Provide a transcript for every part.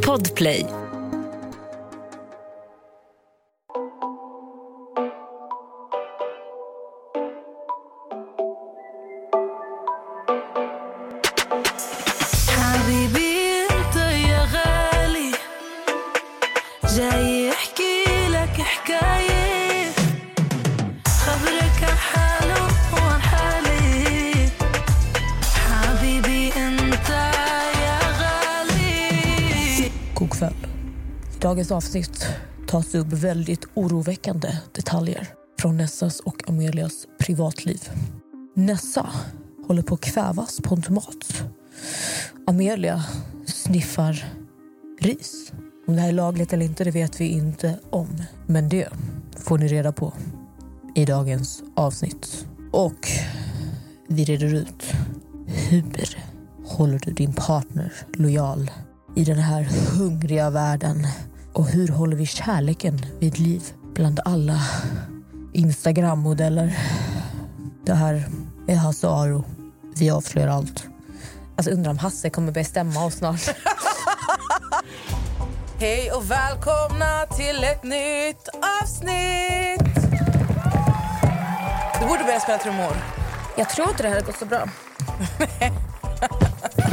Podplay. Dagens avsnitt tas det upp väldigt oroväckande detaljer från Nessas och Amelias privatliv. Nessa håller på att kvävas på en tomat. Amelia sniffar ris. Om det här är lagligt eller inte det vet vi inte om. Men det får ni reda på i dagens avsnitt. Och vi reder ut hur håller du din partner lojal i den här hungriga världen? Och hur håller vi kärleken vid liv bland alla Instagram-modeller? Det här är Hasse Aro. Vi avslöjar allt. Alltså undrar om Hasse kommer börja stämma oss snart. Hej och välkomna till ett nytt avsnitt! Du borde börja spela trummor. Jag tror inte det hade gått så bra.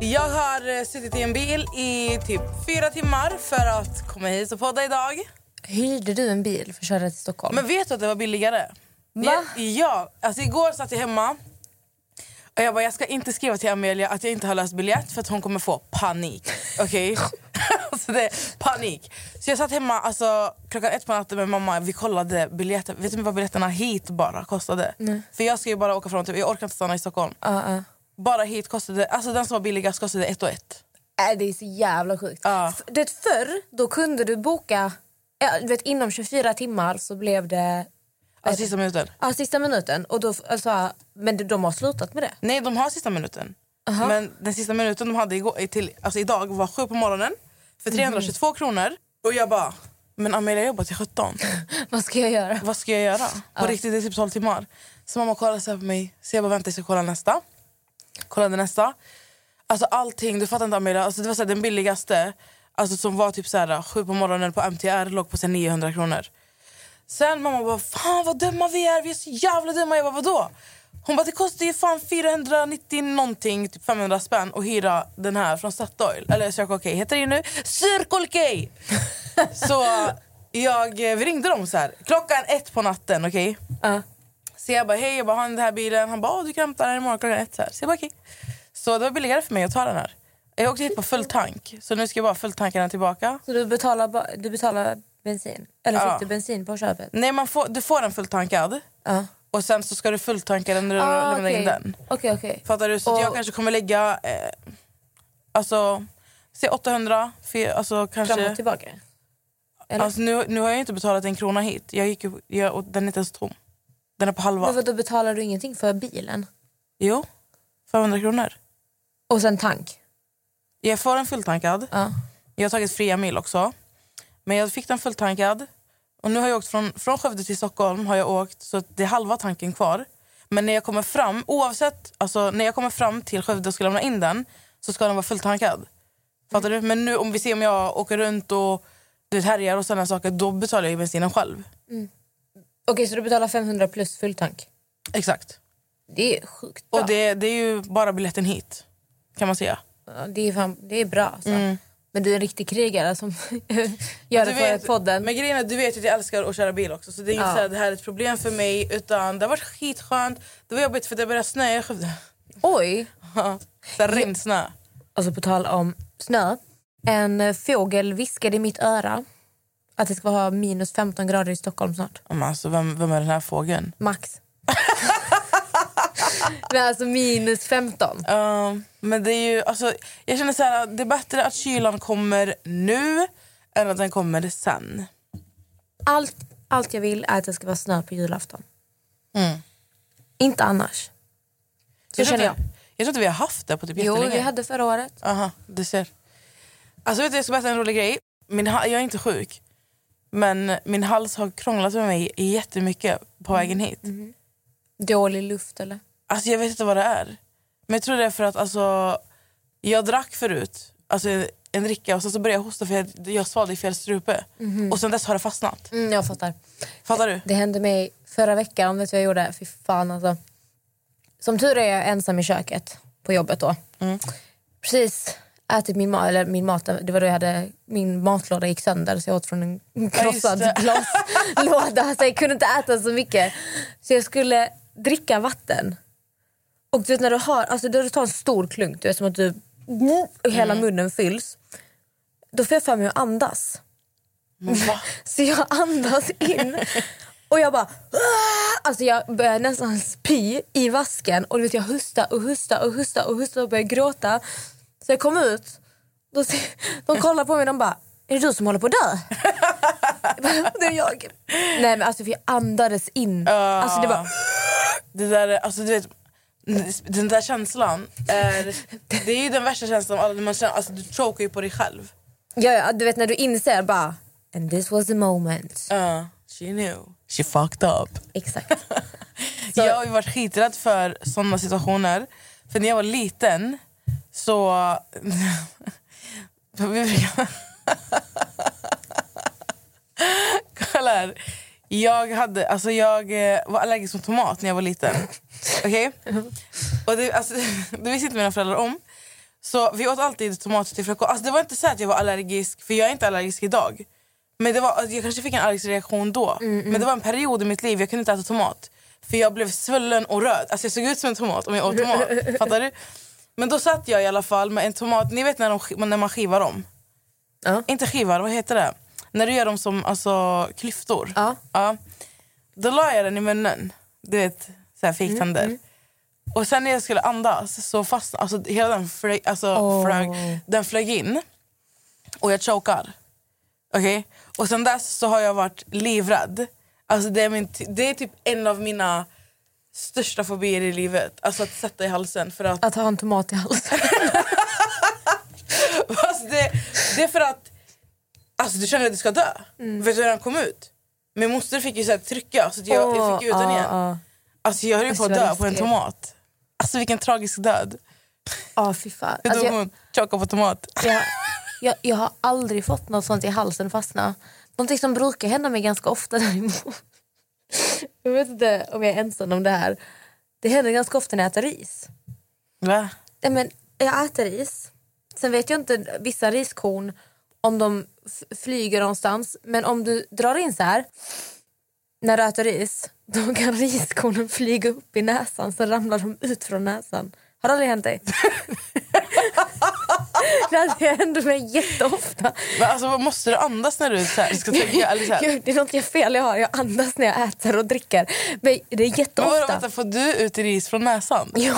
Jag har eh, suttit i en bil i typ fyra timmar för att komma hit och podda idag. Hyrde du en bil för att köra till Stockholm? Men vet du att det var billigare? Va? Ja, ja, alltså igår satt jag hemma och jag bara, jag ska inte skriva till Amelia att jag inte har löst biljett för att hon kommer få panik. Okej? alltså det panik. Så jag satt hemma alltså, klockan ett på natten med mamma. Vi kollade biljetter. Vet du vad biljetterna hit bara kostade? För jag ska ju bara åka från, typ, jag orkar inte stanna i Stockholm. Ja, ja. Bara hit kostade, alltså den som var billigast kostade ett och ett. Nej, det är så jävla sjukt. Ja. Det förr, då kunde du boka... Ja, du vet, inom 24 timmar så blev det... Alltså sista minuten. Ja, sista minuten. Och då, alltså, men de har slutat med det. Nej, de har sista minuten. Men den sista minuten de hade igår, till, alltså idag var sju på morgonen för 322 kronor. Och jag bara, men Amelia jobbar till 17. Vad ska jag göra? Vad ska jag göra? På riktigt, det är typ 12 timmar. Så mamma kollade så på mig. Så jag bara, vänta jag ska kolla nästa. Kollade nästa. Alltså allting, du fattar inte Amelia. Alltså, det var så här, den billigaste, alltså, som var typ så här, sju på morgonen på MTR, låg på så här, 900 kronor. Sen mamma bara, fan vad dumma vi är, vi är så jävla dumma. Jag bara, vadå? Hon bara, det kostar ju fan 490 någonting, typ 500 spänn att hyra den här från Statoil. Eller Circle K, heter det ju nu? Circle K! så jag, vi ringde dem så här, klockan ett på natten, okej? Ja. Så jag bara, hej, jag bara, har den här bilen? Han bara, "Åh, du kan hämta den imorgon klockan ett. Så, här. så jag bara, okej. Så det var billigare för mig att ta den här. Jag åkte hit på full tank, så nu ska jag bara fulltanka den tillbaka. Så du betalar, du betalar bensin? Eller Ja. fick du bensin på köpet? Nej, man får, du får den fulltankad Ja. och sen så ska du fulltanka den när du Ah, lämnar in okej. den. Okej, okej. Fattar du? Så Och- jag kanske kommer lägga, eh, alltså, se 800, för, alltså Fram kanske... och tillbaka? Eller? Alltså, nu, nu har jag inte betalat en krona hit, jag gick, jag, och den är inte ens tom. Den är på halva. Men då betalar du ingenting för bilen? Jo, 500 kronor. Och sen tank? Jag får den fulltankad. Ja. Jag har tagit fria mil också. Men jag fick den fulltankad. Och nu har jag åkt från, från Skövde till Stockholm har jag åkt så det är halva tanken kvar. Men när jag kommer fram, oavsett, alltså när jag kommer fram till Skövde och ska lämna in den så ska den vara fulltankad. Fattar du? Men nu om vi ser om jag åker runt och du härjar och sådana saker, då betalar jag bensinen själv. Okej, så du betalar 500 plus fulltank? Exakt. Det är sjukt bra. Och det, det är ju bara biljetten hit, kan man säga. Ja, det, är fan, det är bra. Alltså. Mm. Men du är en riktig krigare som gör det för vet- podden. Men grejen är, du vet att jag älskar att köra bil också. Så det är inte Ja. så här, det här är ett problem för mig. Utan det har varit skitskönt. Det var jobbigt för det började snöa i Skövde. Oj! Så här Rinnsnö. Alltså på tal om snö. En fågel viskade i mitt öra att det ska vara minus 15 grader i Stockholm snart. Men alltså, vem, vem är den här fågeln? Max. Men alltså minus 15. Ja, men det är ju, alltså, jag känner så här, det är bättre att kylan kommer nu än att den kommer sen. Allt, allt jag vill är att det ska vara snö på julafton. Mm. Inte annars. Så Jag känner jag. jag tror inte vi har haft det på typ Jo, jättelänge. vi hade förra året. Aha, du ser. Alltså vet du, jag ska berätta en rolig grej. Min, jag är inte sjuk. Men min hals har krånglat med mig jättemycket på vägen hit. Dålig luft eller? Alltså jag vet inte vad det är. Men jag tror det är för att alltså, Jag drack förut alltså en dricka och sen så började jag hosta för jag, jag svalde i fel strupe. Och sen dess har det fastnat. Mm, jag fattar. Fattar du? Det hände mig förra veckan. Vet du vad jag gjorde? Fy fan alltså. Som tur är jag ensam i köket på jobbet då. Mm. Precis ätit min mat, eller min mat, det var då jag hade, min matlåda gick sönder så jag åt från en krossad det. glaslåda så jag kunde inte äta så mycket. Så jag skulle dricka vatten. Och du vet när du har, alltså när du tar en stor klunk, du vet som att du, hela munnen fylls. Då får jag för mig att andas. Va? Så jag andas in och jag bara... Alltså jag börjar nästan spy i vasken och du vet jag hustar och hustar och hustar och hustar och börjar gråta. Så jag kom ut, då, de kollar på mig och de bara är det du som håller på att dö? Bara, det är jag. Nej men alltså för jag andades in. Alltså det var... Det där, är- alltså du vet, den där känslan, är, det är ju den värsta känslan av alla. Man känner, alltså, du chokar ju på dig själv. Ja, ja, du vet när du inser bara and this was the moment. Uh, she knew. She fucked up. Exakt. Jag har ju varit skiträdd för såna situationer. För när jag var liten så... Kolla här. Jag, hade, alltså jag eh, var allergisk mot tomat när jag var liten. Okej? Och det, alltså, det visste inte mina föräldrar om. Så vi åt alltid tomat till frukost. Alltså, det var inte så att jag var allergisk, för jag är inte allergisk idag. Men det var, alltså, jag kanske fick en allergisk reaktion då. Men det var en period i mitt liv jag kunde inte äta tomat. För jag blev svullen och röd. Alltså jag såg ut som en tomat om jag åt tomat. Fattar du? Men då satt jag i alla fall med en tomat. Ni vet när, de, när man skivar dem? Ja. Inte skivar, vad heter det? När du gör dem som alltså, klyftor. Ja. Ja. Då la jag den i munnen. Du vet, så här fiktänder. Och sen när jag skulle andas så fastnade alltså, hela den flög, alltså, Åh. flög, den flög in. Och jag chokar. Okej? Och sen dess så har jag varit livrädd. Alltså, det, är min, det är typ en av mina största fobier i livet. Alltså att sätta i halsen. För att Att ha en tomat i halsen. Alltså det, det är för att alltså du känner att du ska dö. Mm. Vet du hur den kom ut? Min moster fick ju så här trycka så att jag, jag fick ut den igen. ja. Alltså jag höll ju på att dö på en tomat. Alltså vilken tragisk död. Ja, fy fan. Hur Alltså, dog hon? Chocka på tomat. jag, jag, jag har aldrig fått något sånt i halsen fastna. Någonting som brukar hända mig ganska ofta däremot. Jag vet inte om jag är ensam om det här. Det händer ganska ofta när jag äter ris. Va? Nej, men jag äter ris. Sen vet jag inte vissa riskorn om de flyger någonstans. Men om du drar in så här när du äter ris, då kan riskornen flyga upp i näsan så ramlar de ut från näsan. Har det aldrig hänt dig? det händer mig jätteofta. Men alltså, måste du andas när du så här, ska tänka? Eller så här? Det är något jag fel jag har. Jag andas när jag äter och dricker. Men det är Men vadå, jätteofta. vänta, får du ut ris från näsan? Ja.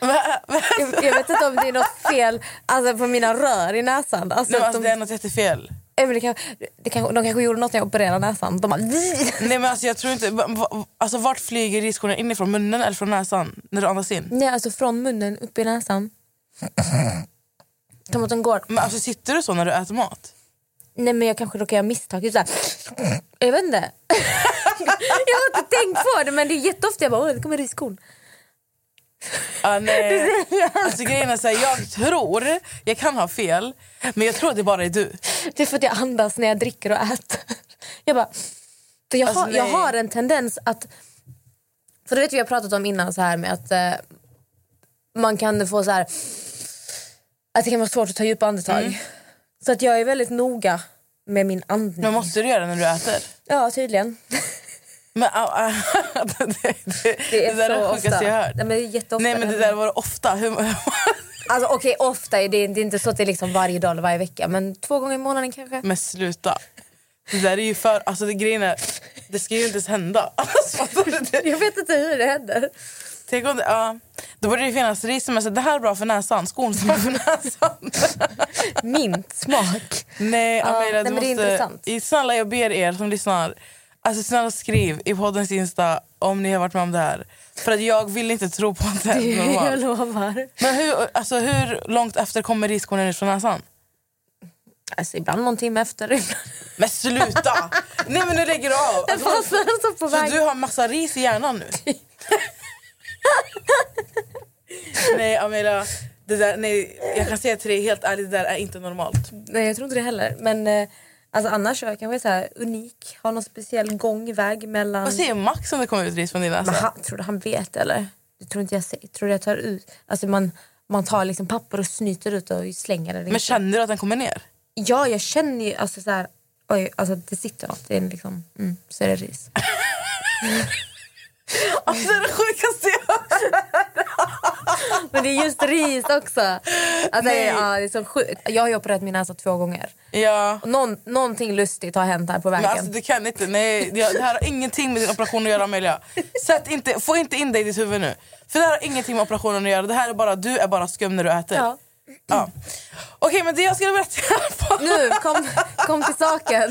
Jag, jag vet inte om det är något fel alltså, på mina rör i näsan. Alltså, Nej, men alltså, de, det är något jättefel. Men det kan, det kan, de kanske gjorde något när jag opererade näsan. De bara... Nej men alltså jag tror inte, alltså vart flyger riskornen inifrån? Munnen eller från näsan? När du andas in? Nej, alltså från munnen upp i näsan. Den går... Men alltså sitter du så när du äter mat? Nej men jag kanske råkar göra misstag. Typ. Jag vet inte. jag har inte tänkt på det men det är jätteofta jag bara åh det kommer riskorn. Ah, nej. Alltså grejen är så här, jag tror, jag kan ha fel, men jag tror att det bara är du. Det är för att jag andas när jag dricker och äter. Jag bara... För jag, Alltså, har, jag har en tendens att... För du vet vi har pratat om innan så här med att eh, man kan få så här... Att det kan vara svårt att ta djupa andetag. Mm. Så att jag är väldigt noga med min andning. Men måste du göra det när du äter? Ja tydligen. Men, ah, ah, det, det, det, Det är där så är det ofta. sjukaste jag hört. Nej, men det är jätteofta. Nej men det där var det ofta. Hur, Alltså okej, ofta är det, det är inte så att det är liksom varje dag eller varje vecka. Men två gånger i månaden kanske. men sluta. Det där är ju för, alltså det grejen är, det ska ju inte ens hända. Alltså, det, Jag vet inte hur det händer. Tänk om det, ja. Då borde det finnas som är så det här är bra för näsan, skonsamt för näsan. Mint smak. Nej, Amelia, nej, du är måste, i- Snälla jag ber er som lyssnar, alltså snälla skriv i poddens Insta om ni har varit med om det här. För att jag vill inte tro på att det är Jag normalt. lovar. Men hur, alltså, hur långt efter kommer riskornen ut från näsan? Alltså ibland någon timme efter. Ibland. Men sluta! Nej men nu lägger du av. Alltså, så väg. du har massa ris i hjärnan nu? Nej Amelia, Det där, nej, jag kan säga till dig helt ärligt, det där är inte normalt. Nej jag tror inte det heller. Men eh, alltså, annars är jag kanske så här unik. Har någon speciell gångväg mellan... Vad säger Max om det kommer ut ris från din Men näsa? han, tror du han vet eller? Du tror inte jag säger? Tror du jag tar ut? Alltså man, man tar liksom papper och snyter ut och slänger det. Men känner du att den kommer ner? Ja jag känner ju alltså så här, oj alltså det sitter något. Det är liksom, mm, så är det ris. Alltså det det sjukaste jag Men det är just ris också. Alltså, Nej. ja, det är så sjukt. Jag har ju opererat min näsa två gånger. Ja. Någon, någonting lustigt har hänt här på Men vägen. alltså du kan inte, nej det det här har ingenting med din operation att göra Amelia. Sätt inte, få inte in dig i ditt huvud nu. För det här har ingenting med operationen att göra, det här är bara, du är bara skum när du äter. ja. Ja. Okej men det jag skulle berätta fall. Nu, kom, kom till saken.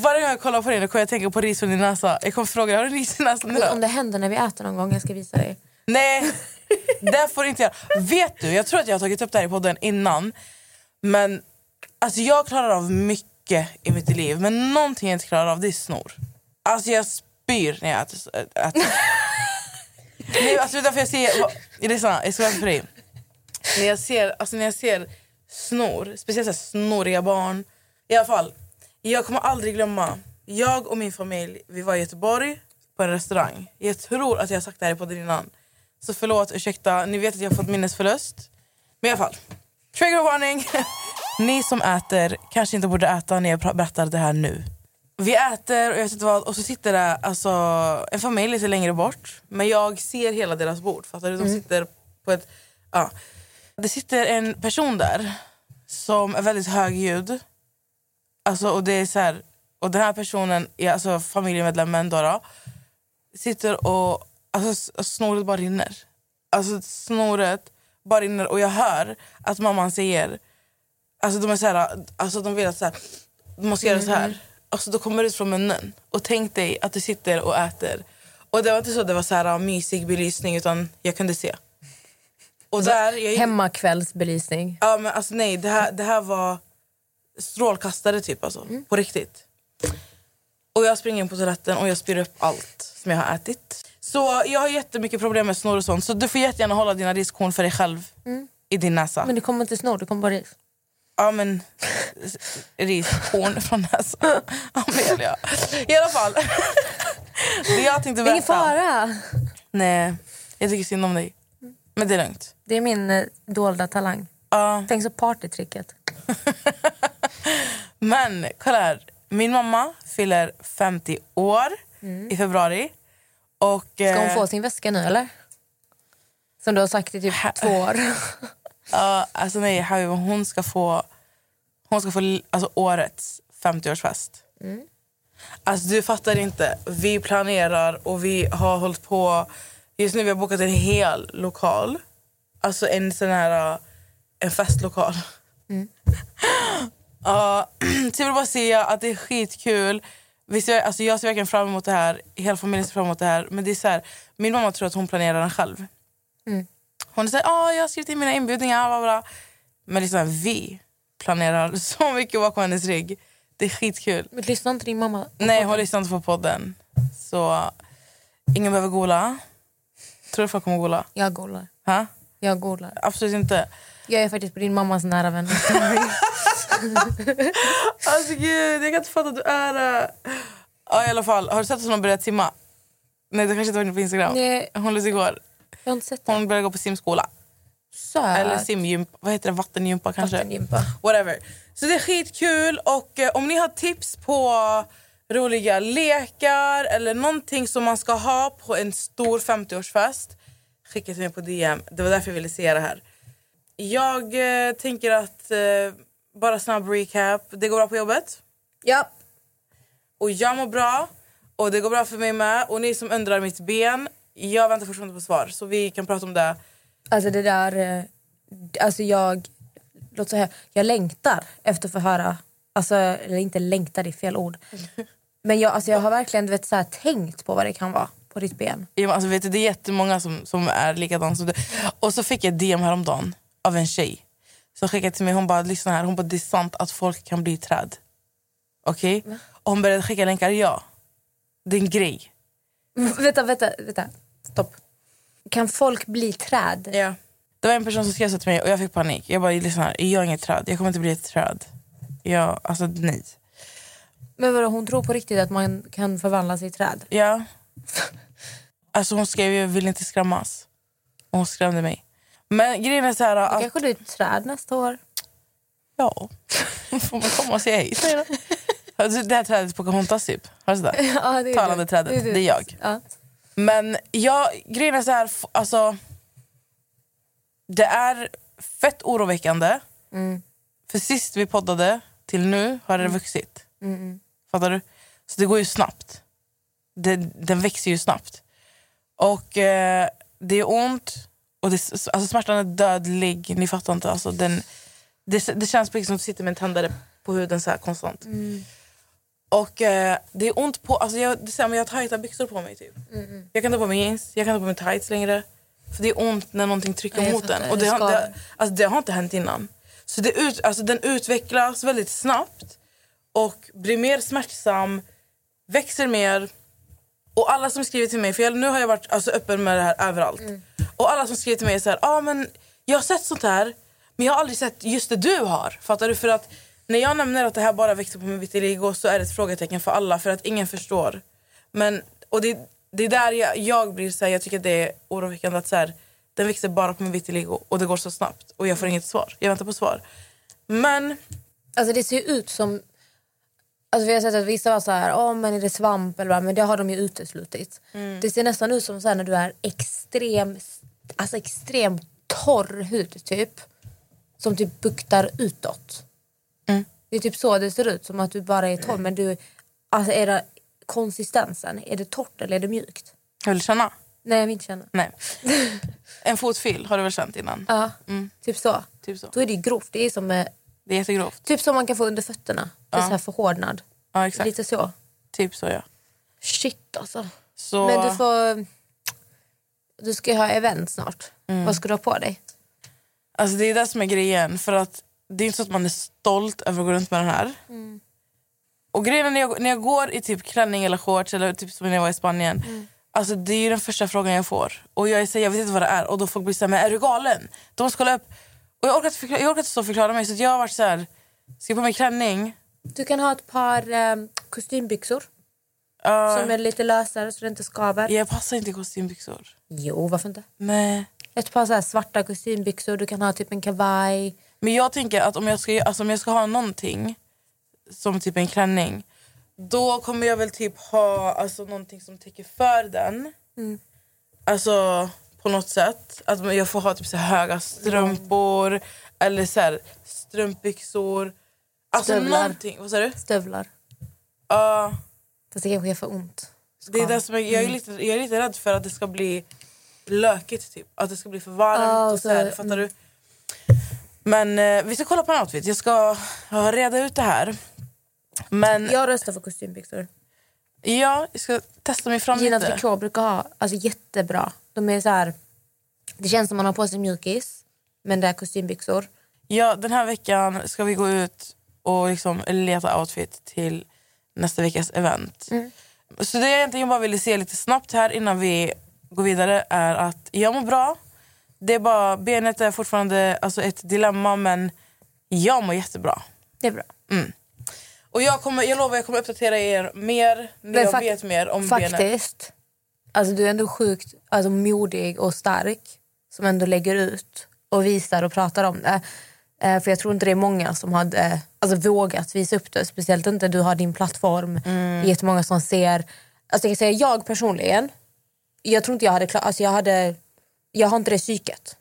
Varje gång jag kollar på dig kommer jag tänka på ris från din näsa. Jag kommer fråga har du ris i näsan Men om idag? det händer när vi äter någon gång, jag ska visa dig. Nej, det får du inte göra. Vet du, jag tror att jag har tagit upp det här i podden innan. Men alltså jag klarar av mycket i mitt liv. Men någonting jag inte klarar av det är snor. Alltså jag spyr när jag äter. äter. Nej, alltså varför jag ser... Lyssna, jag ska berätta för dig. När jag ser, alltså när jag ser snor, speciellt så snoriga barn. I alla fall, jag kommer aldrig glömma. Jag och min familj vi var i Göteborg på en restaurang. Jag tror att jag har sagt det här i podden innan. Så förlåt, ursäkta. Ni vet att jag har fått minnesförlust. Men i alla fall. Triggervarning! Ni som äter kanske inte borde äta när jag berättar det här nu. Vi äter och jag vet inte vad, och så sitter det alltså, en familj lite längre bort. Men jag ser hela deras bord. Fattar du? De sitter på ett... Ja. Det sitter en person där som är väldigt högljudd. Alltså, och det är så här, och den här personen, är alltså familjemedlemmen då, då sitter och alltså, snoret bara rinner. Alltså snoret bara rinner och jag hör att mamman säger, alltså de är så här, alltså de vill att så här, du måste göra så här. Alltså då kommer det ut från munnen. Och tänk dig att du sitter och äter. Och det var inte så det var så här mysig belysning utan jag kunde se. Och där, jag, Hemmakvällsbelysning. Ja, men alltså nej, det här, det här var strålkastare typ alltså. På riktigt. Och jag springer in på toaletten och jag spyr upp allt som jag har ätit. Så jag har jättemycket problem med snor och sånt. Så du får jättegärna hålla dina riskorn för dig själv. I din näsa. Men det kommer inte snor, det kommer bara ris. Ja men riskorn från näsan. Amelia. I alla fall. det jag tänkte är ingen berätta. fara. Nej, jag tycker synd om dig. Men det är lugnt. Det är min eh, dolda talang. Ja. Tänk så partytricket. Men kolla här. Min mamma fyller 50 år i februari. Och, Ska hon eh, få sin väska nu eller? Som du har sagt i typ två år. ja, alltså nej, hon ska få, hon ska få alltså, årets 50-årsfest. Alltså du fattar inte. Vi planerar och vi har hållit på. Just nu vi har bokat en hel lokal. Alltså en sån här uh, en festlokal. Ja, så jag vill bara säga att det är skitkul. Vi ser, alltså jag ser verkligen fram emot det här. Hela familjen ser fram emot det här. Men det är så här, min mamma tror att hon planerar den själv. Hon säger att jag har skrivit in mina inbjudningar. Bla bla. Men liksom, vi planerar så mycket bakom hennes rygg. Det är skitkul. Men lyssnar inte din mamma? Nej, podden? hon lyssnar inte på podden. Så ingen behöver gola. Tror du folk kommer gola? Jag golar. Ha? Jag golar. Absolut inte. Jag är faktiskt på din mammas nära vän. Alltså gud, jag kan inte fatta att du är det. Ja, i alla fall. Har du sett att hon har börjat simma? Nej, du kanske inte var inne på Instagram. Nej. Hon lyssnade igår. Jag har inte sett det. Hon började gå på simskola. Söt. Eller simgympa. Vad heter det? Vattengympa kanske? Vattengympa. Whatever. Så det är skitkul. Och eh, om ni har tips på roliga lekar eller någonting som man ska ha på en stor 50-årsfest skicka till mig på DM. Det var därför jag ville se det här. Jag eh, tänker att, eh, bara snabb recap. Det går bra på jobbet. Ja. Och jag mår bra. Och det går bra för mig med. Och ni som undrar mitt ben. jag väntar fortfarande på svar så vi kan prata om det. Alltså det där... eh, Alltså jag... Låt säga, jag längtar efter att få höra... Alltså, eller inte längtar, det är fel ord. Men jag, alltså jag har verkligen vet, så här, tänkt på vad det kan vara på ditt ben. Ja, Alltså, vet du, det är jättemånga som, som är likadana som du. Och så fick jag ett DM häromdagen av en tjej. Som skickade till mig, hon bara lyssna här, hon bara det är sant att folk kan bli träd. Okej? Och hon började skicka länkar, ja. Det är en grej. vänta, vänta, vänta. Stopp. Kan folk bli träd? Ja. Det var en person som skrev så till mig och jag fick panik. Jag bara lyssna här, jag är inget träd, jag kommer inte bli ett träd. Jag, alltså nej. Men vadå, hon tror på riktigt att man kan förvandlas i träd? Ja. Alltså hon skrev jag vill inte skrämmas. Och hon skrämde mig. Men grejen är så här Då att... kanske du är ett träd nästa år. Ja. Får man komma och säga hej säger? Alltså, Det här trädet på Pocahontas typ. Har du sett det? Ja, det är Talande du. trädet, du. det är jag. Ja. Men jag, grejen är så här, alltså... Det är fett oroväckande. Mm. För sist vi poddade till nu har det vuxit. Fattar du? Så det går ju snabbt. Det, den växer ju snabbt. Och eh, det är ont. Och det, alltså smärtan är dödlig. Ni fattar inte. Alltså den, det, det känns precis som att du sitter med en tändare på huden så här konstant. Och eh, det är ont på... Alltså jag, det är här, jag har tajta byxor på mig. Typ. Jag kan ta på mig jeans, jag kan ta på mig tights längre. För det är ont när någonting trycker Ja, mot fattar. den. Och Det har, det, alltså det har inte hänt innan. Så det ut, alltså den utvecklas väldigt snabbt och blir mer smärtsam, växer mer. Och alla som skriver till mig, för jag, nu har jag varit alltså, öppen med det här överallt. Och alla som skriver till mig så här, ah, men jag har sett sånt här men jag har aldrig sett just det du har. Fattar du? För att när jag nämner att det här bara växer på min vitiligo så är det ett frågetecken för alla för att ingen förstår. Men, och det, det är där jag, jag blir så här, jag tycker att det är oroväckande att så här, den växer bara på min vitiligo och det går så snabbt och jag får inget svar. Jag väntar på svar. Men Alltså det ser ut som... Alltså vi har sett att vissa var så här, oh, men är det svamp eller vad, men det har de ju uteslutit. Det ser nästan ut som så här när du är extrem, alltså extrem torr hud typ. Som typ buktar utåt. Mm. Det är typ så det ser ut, som att du bara är torr. Men du, alltså är det konsistensen, är det torrt eller är det mjukt? jag vill känna. Nej jag vill inte känna. Nej. En fotfil har du väl känt innan? Ja, Mm. typ så. Typ så. Då är det ju grovt. Det är som, eh, Det är jättegrovt. typ som man kan få under fötterna. Det är så här förhårdnad. Ja, exakt. Lite så. Typ så ja. Shit alltså. Så, Men du får... Du ska ju ha event snart. Mm. Vad ska du ha på dig? alltså, det är det som är grejen. För att Det är inte så att man är stolt över att gå runt med den här. Och grejen är när jag, när jag går i typ klänning eller shorts eller typ som när jag var i Spanien. Alltså det är ju den första frågan jag får. Och jag, så, jag vet inte vad det är. Och då folk blir såhär, men är du galen? De måste kolla upp. Och jag orkar inte, förklara, jag orkar inte och förklara mig. Så jag har varit så här, ska jag på mig klänning? Du kan ha ett par eh, kostymbyxor Uh, som är lite lösare så det inte skaver. jag passar inte i kostymbyxor. Jo, varför inte? Nej. Ett par så här svarta kostymbyxor, du kan ha typ en kavaj. Men jag tänker att om jag ska, alltså om jag ska ha någonting som typ en klänning då kommer jag väl typ ha alltså, någonting som täcker för den. Alltså på något sätt. Att jag får ha typ så höga strumpor eller så strumpbyxor. Alltså Stövlar. någonting. Vad sa du? Stövlar. Ja, Fast det kanske är för ont. det är det som jag, jag, är lite, jag är lite rädd för att det ska bli lökigt. Typ. Att det ska bli för varmt. Ja, och så här, fattar du? Men eh, vi ska kolla på en outfit. Jag ska reda ut det här. Men Jag röstar för kostymbyxor. ja, jag ska testa mig fram Gina lite. Tricot brukar ha alltså, jättebra. De är så här, det känns som man har på sig mjukis, men det är kostymbyxor. Ja, den här veckan ska vi gå ut och liksom leta outfit till nästa veckas event. Så det jag egentligen bara ville se lite snabbt här innan vi går vidare är att jag mår bra. Det är bara, benet är fortfarande alltså ett dilemma men jag mår jättebra. Det är bra. Och jag, kommer, jag lovar jag kommer uppdatera er mer när Men jag vet mer om benet. Faktiskt, alltså, du är ändå sjukt alltså, modig och stark som ändå lägger ut och visar och pratar om det. Eh, för jag tror inte det är många som hade alltså, vågat visa upp det. Speciellt inte du har din plattform. Mm. Det är jättemånga som ser... Alltså, jag kan säga jag personligen, jag tror inte jag hade klarat... Alltså, jag, hade, jag har inte det psyket.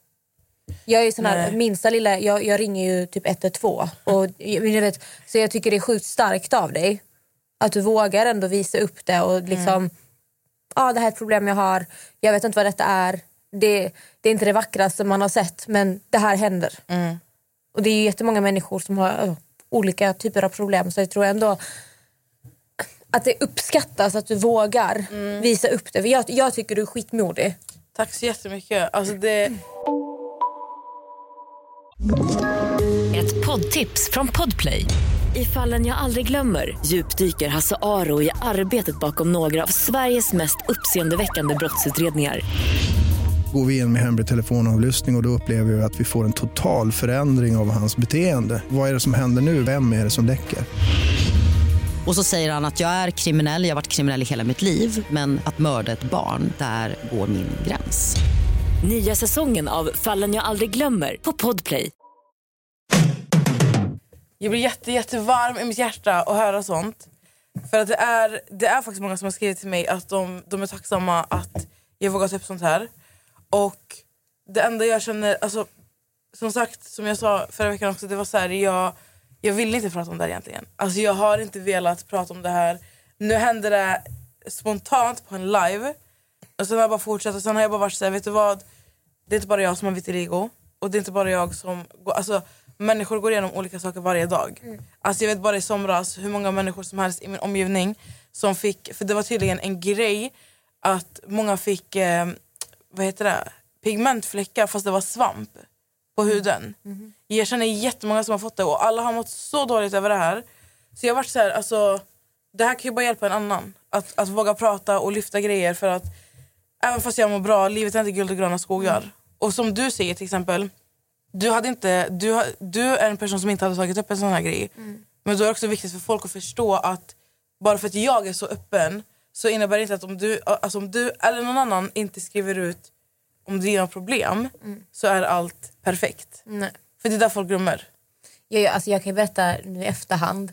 Jag är sån här, minsta lilla, jag, jag ringer ju typ 112. Och, jag vet, så jag tycker det är sjukt starkt av dig. Att du vågar ändå visa upp det och liksom... ah, det här är ett problem jag har, jag vet inte vad detta är. Det, det är inte det vackraste man har sett men det här händer. Och det är ju jättemånga människor som har eh, olika typer av problem så jag tror ändå att det uppskattas att du vågar visa upp det. För jag, jag tycker du är skitmodig. Tack så jättemycket. Alltså det, Ett poddtips från Podplay. I fallen jag aldrig glömmer djupdyker Hasse Aro i arbetet bakom några av Sveriges mest uppseendeväckande brottsutredningar. Går vi in med hemlig telefonavlyssning och, och då upplever vi att vi får en total förändring av hans beteende. Vad är det som händer nu? Vem är det som läcker? Och så säger han att jag är kriminell, jag har varit kriminell i hela mitt liv men att mörda ett barn, där går min gräns. Nya säsongen av Fallen jag aldrig glömmer på Podplay. jag blir jätte, jättevarm i mitt hjärta att höra sånt. För att det är, det är faktiskt många som har skrivit till mig att de, de är tacksamma att jag vågar ta upp sånt här. Och det enda jag känner, alltså, som sagt, som jag sa förra veckan också, det var så här, jag, jag vill inte prata om det här egentligen. Alltså jag har inte velat prata om det här. Nu hände det spontant på en live. Och sen har jag bara fortsatt och sen har jag bara varit såhär, vet du vad? Det är inte bara jag som har vitiligo. Och det är inte bara jag som går, alltså människor går igenom olika saker varje dag. Alltså jag vet bara i somras hur många människor som helst i min omgivning som fick, för det var tydligen en grej att många fick, eh, vad heter det, pigmentfläckar fast det var svamp på huden. Jag känner jättemånga som har fått det och alla har mått så dåligt över det här. Så jag har varit så här, alltså det här kan ju bara hjälpa en annan. Att, att våga prata och lyfta grejer för att även fast jag mår bra, livet är inte guld och gröna skogar. Och som du säger till exempel, du, hade inte, du, du är en person som inte hade tagit upp en sån här grej. Men då är det också viktigt för folk att förstå att bara för att jag är så öppen så innebär det inte att om du, alltså om du eller någon annan inte skriver ut om dina problem så är allt perfekt. Nej. För det är där folk glömmer. Jag, jag- alltså jag kan berätta nu i efterhand.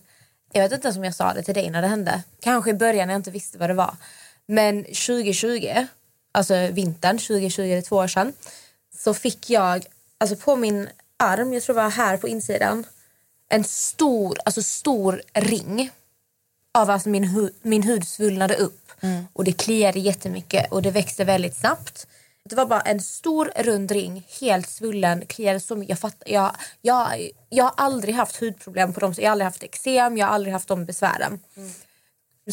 Jag vet inte ens om jag sa det till dig när det hände. Kanske i början när jag inte visste vad det var. Men 2020, alltså vintern 2020, det är två år sedan. Så fick jag, alltså på min arm, jag tror det var här på insidan. En stor, alltså stor ring. Av att min, hu- min hud svullnade upp. Och det kliade jättemycket och det växte väldigt snabbt. Det var bara en stor rund ring, helt svullen, kliade så mycket. Jag, fatt, jag, jag, jag har aldrig haft hudproblem på dem, jag har aldrig haft eksem, jag har aldrig haft de besvären.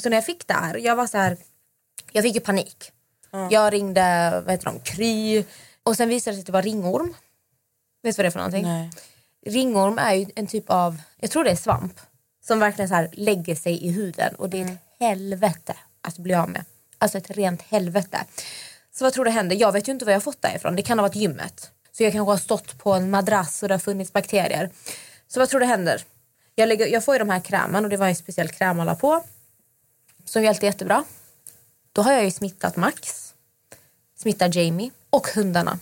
Så när jag fick det här, jag var så här, jag fick ju panik. Jag ringde, vad heter de, Kry. Och sen visade det sig att det var ringorm. Vet du vad det är för någonting? Nej. Ringorm är ju en typ av, jag tror det är svamp. Som verkligen så här lägger sig i huden och det är ett helvete att bli av med. Alltså ett rent helvete. Så vad tror du händer? Jag vet ju inte var jag har fått det ifrån. Det kan ha varit gymmet. Så jag kanske har stått på en madrass och det har funnits bakterier. Så vad tror du händer? Jag, lägger, jag får ju de här krämen och det var en speciell kräm alla på. Som hjälpte jättebra. Då har jag ju smittat Max, smittat Jamie och hundarna.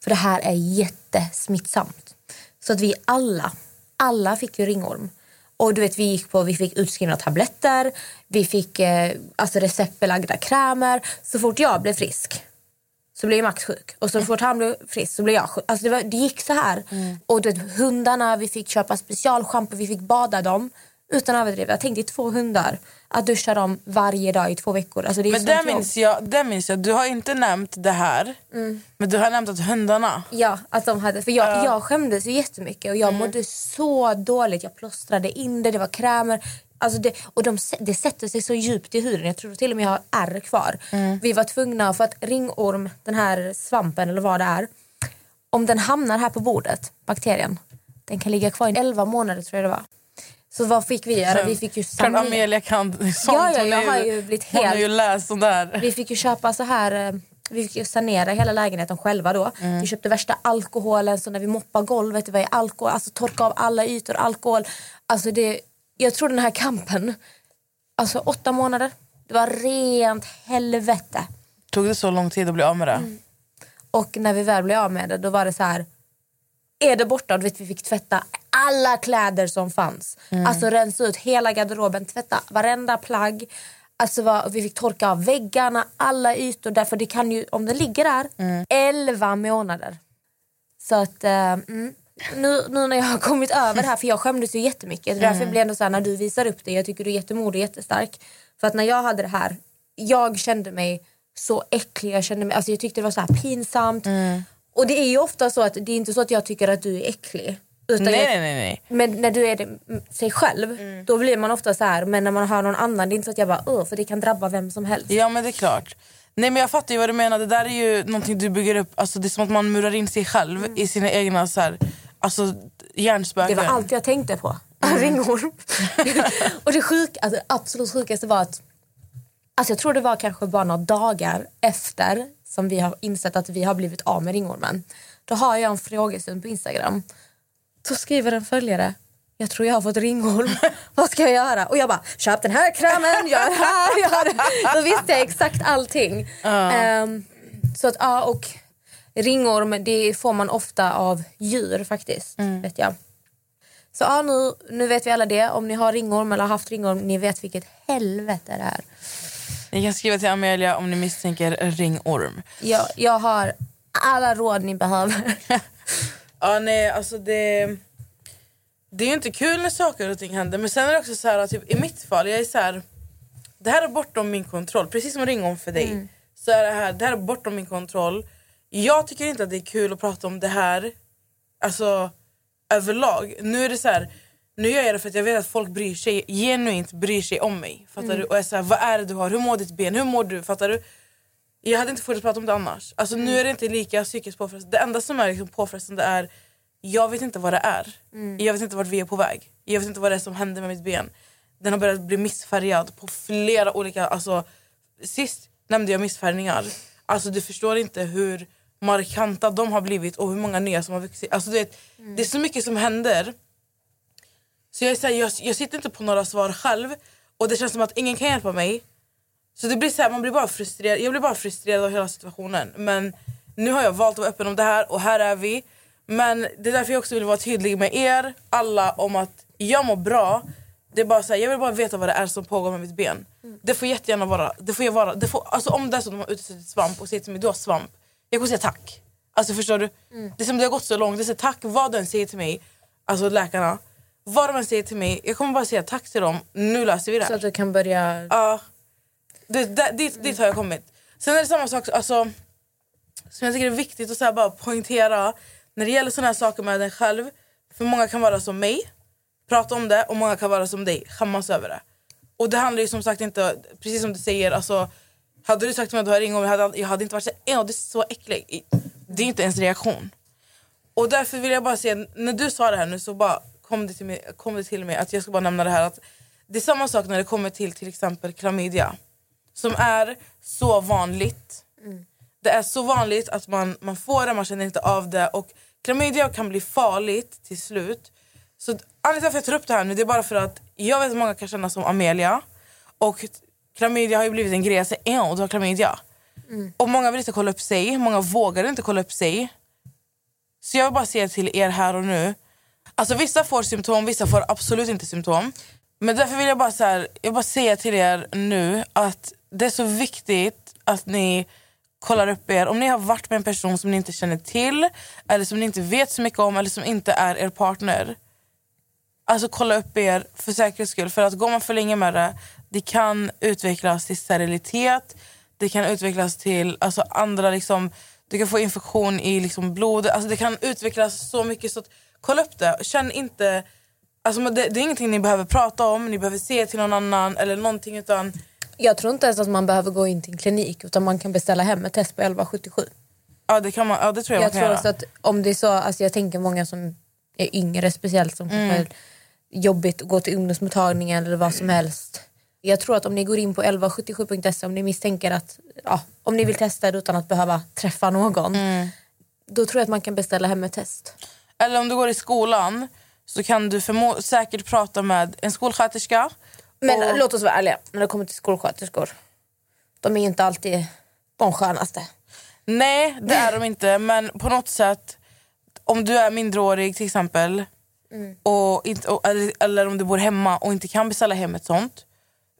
För det här är jättesmittsamt. Så att vi alla, alla fick ju ringorm. Och du vet, vi gick på, vi fick utskrivna tabletter, vi fick eh, alltså receptbelagda krämer. Så fort jag blev frisk så blev Max sjuk. Och så fort han blev frisk så blev jag sjuk. Alltså det, var, det gick så här. Och du vet, hundarna, vi fick köpa specialschampo, vi fick bada dem. Utan att överdriva. Jag tänkte två hundar. Att duscha dem varje dag i två veckor. Alltså det är Men det minns, jag, det minns jag, du har inte nämnt det här. Men du har nämnt att hundarna... Ja, att de hade, för jag, jag skämdes ju jättemycket och jag mådde så dåligt. Jag plåstrade in det, det var krämer. Alltså det, och de, det sätter sig så djupt i huden. Jag tror till och med jag har ärr kvar. Vi var tvungna, för att ringorm, den här svampen eller vad det är. Om den hamnar här på bordet, bakterien, den kan ligga kvar i 11 månader tror jag det var. Så vad fick vi göra? Vi fick ju sanera. Amelia kan sånt. Ja, ja, jag har ju blivit Hon har helt- ju läst sånt där. Vi fick ju köpa så här, eh, vi fick sanera hela lägenheten själva då. Vi köpte värsta alkoholen, så när vi moppar golvet, det var ju alkohol, alltså torka av alla ytor, alkohol. Alltså det, jag tror den här kampen, alltså åtta månader, det var rent helvete. Tog det så lång tid att bli av med det? Och när vi väl blev av med det, då var det så här, är det borta? Du vet, vi fick tvätta alla kläder som fanns. Alltså rensa ut hela garderoben, tvätta varenda plagg. Alltså vad, vi fick torka av väggarna, alla ytor. Därför det kan ju, om det ligger där, 11 månader. Så att, eh, mm. nu, nu när jag har kommit över det här, för jag skämdes ju jättemycket. Det är därför blir ändå så här, när du visar upp det, jag tycker du är jättemodig och jättestark. För att när jag hade det här, jag kände mig så äcklig. Jag, kände mig, alltså jag tyckte det var så pinsamt. Mm. Och det är ju ofta så att det är inte så att jag tycker att du är äcklig. Utan Nej, jag, nej, nej, nej. Men när du är det, mm, sig själv, då blir man ofta så här. Men när man har någon annan, det är inte så att jag bara Åh, för det kan drabba vem som helst. Ja men det är klart. Nej men jag fattar ju vad du menar. Det där är ju någonting du bygger upp. Alltså, det är som att man murar in sig själv i sina egna så här, alltså, hjärnspöken. Det var allt jag tänkte på. Ringorm. och det sjuka, alltså, absolut sjukaste var att alltså, jag tror det var kanske bara några dagar efter som vi har insett att vi har blivit av med ringormen. Då har jag en frågestund på Instagram. Då skriver en följare jag tror jag har fått ringorm. Vad ska jag göra? Och jag bara, köp den här krämen, gör det här, gör det. Då visste jag exakt allting. Ehm, så att, ja, och ringorm det får man ofta av djur faktiskt. Vet jag. Så ja, nu, nu vet vi alla det. Om ni har ringorm eller har haft ringorm, ni vet vilket helvete det är. Ni kan skriva till Amelia om ni misstänker ringorm. Jag, jag har alla råd ni behöver. Ja nej alltså det... Det är ju inte kul när saker och ting händer men sen är det också så här att typ, i mitt fall, jag är så här. Det här är bortom min kontroll, precis som ringorm för dig. Så är det här, det här är bortom min kontroll. Jag tycker inte att det är kul att prata om det här alltså överlag. Nu är det så här, nu gör jag det för att jag vet att folk bryr sig, genuint bryr sig om mig. Fattar du? Och är så här, vad är det du har? Hur mår ditt ben? Hur mår du? Fattar du? Jag hade inte fortsatt prata om det annars. Alltså, Nu är det inte lika psykiskt påfrestande. Det enda som är liksom påfrestande är jag vet inte vad det är. Jag vet inte vart vi är på väg. Jag vet inte vad det är som händer med mitt ben. Den har börjat bli missfärgad på flera olika... Alltså, sist nämnde jag missfärgningar. Alltså, du förstår inte hur markanta de har blivit och hur många nya som har vuxit. Alltså, du vet, Det är så mycket som händer. Så jag, är så här, jag, jag sitter inte på några svar själv och det känns som att ingen kan hjälpa mig. Så det blir så här, man blir bara frustrerad. Jag blir bara frustrerad av hela situationen. Men nu har jag valt att vara öppen om det här och här är vi. Men det är därför jag också vill vara tydlig med er alla om att jag mår bra. Det är bara så här, jag vill bara veta vad det är som pågår med mitt ben. Det får jättegärna vara, det får jag vara, det får, alltså om det är så att de har uteslutit svamp och säger till mig du har svamp. Jag kommer säga tack. Alltså förstår du? Det är som det har gått så långt. Det är så, tack vad du än säger till mig, alltså läkarna. Vad de än säger till mig, jag kommer bara säga tack till dem. Nu löser vi det här. Så att du kan börja... Ja. Det, det, dit, dit har jag kommit. Sen är det samma sak alltså, som jag tycker är viktigt att så här bara poängtera när det gäller såna här saker med en själv. För många kan vara som mig, prata om det och många kan vara som dig, skämmas över det. Och det handlar ju som sagt inte, precis som du säger, alltså, hade du sagt till mig att du har jag hade, jag hade inte varit så ja, det är så äcklig. Det är inte ens reaktion. Och därför vill jag bara säga, när du sa det här nu så bara kom det till mig, kom det till mig att jag ska bara nämna det här att det är samma sak när det kommer till till exempel klamydia. Som är så vanligt. Det är så vanligt att man, man får det, man känner inte av det. Och klamydia kan bli farligt till slut. Så anledningen till att jag tar upp det här nu det är bara för att jag vet att många kan känna som Amelia. Och klamydia har ju blivit en grej. Jag säger du har klamydia. Och många vill inte kolla upp sig, många vågar inte kolla upp sig. Så jag vill bara säga till er här och nu. Alltså vissa får symptom, vissa får absolut inte symptom. Men därför vill jag bara, så här, jag vill bara säga till er nu att det är så viktigt att ni kollar upp er. Om ni har varit med en person som ni inte känner till eller som ni inte vet så mycket om eller som inte är er partner. Alltså kolla upp er för säkerhets skull. För att går man för länge med det, det kan utvecklas till sterilitet. Det kan utvecklas till alltså, andra liksom, du kan få infektion i liksom, blodet. Alltså, det kan utvecklas så mycket. så att, Kolla upp det. Känn inte... Alltså, det, det är ingenting ni behöver prata om, ni behöver se till någon annan eller någonting. Utan, Jag tror inte ens att man behöver gå in till en klinik utan man kan beställa hem ett test på 1177. ja, det, kan man, ja, det tror jag, Jag man kan tror göra. också att om det är så, alltså jag tänker många som är yngre speciellt som Mm. kanske jobbigt att gå till ungdomsmottagningen eller vad som helst. Jag tror att om ni går in på 1177.se om ni misstänker att, ja, om ni vill testa det utan att behöva träffa någon. Mm. Då tror jag att man kan beställa hem ett test. Eller om du går i skolan så kan du förmo- säkert prata med en skolsköterska. Men Och- låt oss vara ärliga, när det kommer till skolsköterskor. De är inte alltid de skönaste. Nej, det är de inte. Men på något sätt, om du är mindreårig till exempel och inte, och, eller, eller om du bor hemma och inte kan beställa hem ett sånt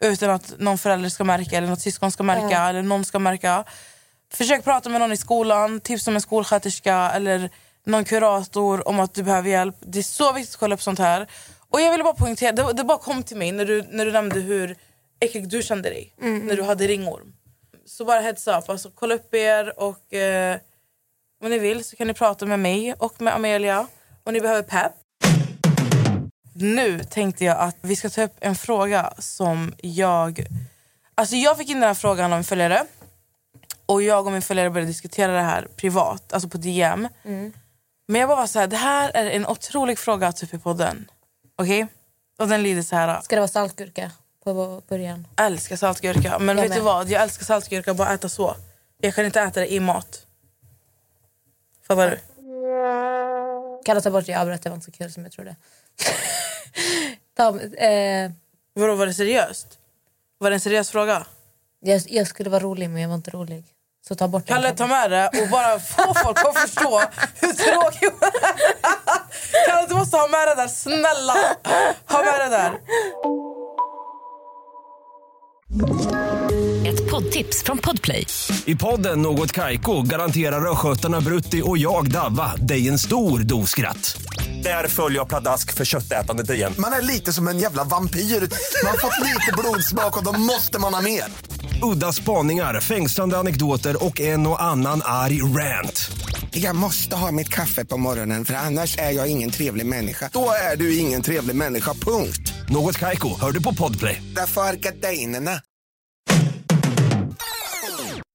utan att någon förälder ska märka eller något syskon ska märka eller någon ska märka. Försök prata med någon i skolan, tipsa om en skolsköterska eller någon kurator om att du behöver hjälp. Det är så viktigt att kolla upp sånt här. Och jag ville bara poängtera, det, det bara kom till mig när du, när du nämnde hur äcklig du kände dig när du hade ringorm. Så bara heads up, alltså, kolla upp er och eh, om ni vill så kan ni prata med mig och med Amelia om ni behöver pepp. Nu tänkte jag att vi ska ta upp en fråga som jag... Alltså jag fick in den här frågan av en följare och jag och min följare började diskutera det här privat, alltså på DM. Men jag bara var så här, det här är en otrolig fråga att ta upp i podden. Okej? Och den lyder så här. Ska det vara saltgurka på början? älskar saltgurka. Men Jag vet du med. vad? Jag älskar saltgurka bara äta så. Jag kan inte äta det i mat. Fattar du? Kan jag ta bort det? Jag avbröt, det var inte så kul som jag trodde. Ta, eh, Vadå, var det seriöst? Var det en seriös fråga? jag, jag skulle vara rolig men jag var inte rolig. Så ta bort Kalle, ta med det och bara få folk att förstå hur tråkig hon är. Kalle, du måste ha med det där. Snälla, ha med det där. Ett poddtips från Podplay. I podden Något Kaiko garanterar östgötarna Brutti och jag, Davva, dig en stor dos skratt. Där följer jag pladask för köttätandet igen. Man är lite som en jävla vampyr. Man har fått lite blodsmak och då måste man ha mer. Udda spaningar, fängslande anekdoter och en och annan arg rant. Jag måste ha mitt kaffe på morgonen för annars är jag ingen trevlig människa. Då är du ingen trevlig människa, punkt. Något Kaiko, hör du på Podplay. Därför är gardinerna.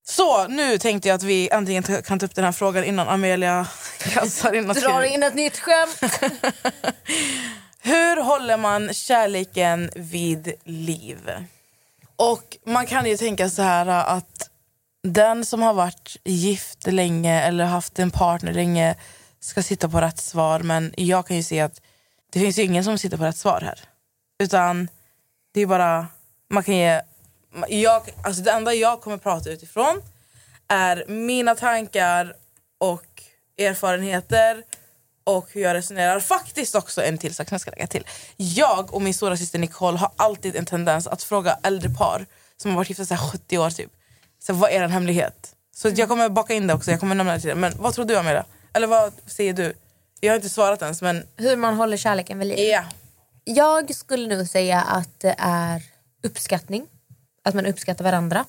Så, nu tänkte jag att vi äntligen kan ta upp den här frågan innan Amelia kastar in något Drar in ett nytt skämt. Hur håller man kärleken vid liv? Och man kan ju tänka så här äh, att den som har varit gift länge eller haft en partner länge ska sitta på rätt svar. Men jag kan ju se att det finns ju ingen som sitter på rätt svar här. Utan det är bara, man kan ge... Jag, alltså det enda jag kommer prata utifrån är mina tankar och erfarenheter och hur jag resonerar. Faktiskt också en till sak som jag ska lägga till. Jag och min stora syster Nicole har alltid en tendens att fråga äldre par som har varit gifta här 70 år typ. Så vad är en hemlighet? Så jag kommer baka in det också, jag kommer nämna det till dig. Men vad tror du Amelia? Eller vad säger du? Jag har inte svarat ens men Hur man håller kärleken vid liv. ja. Jag skulle nog säga att det är uppskattning. Att man uppskattar varandra.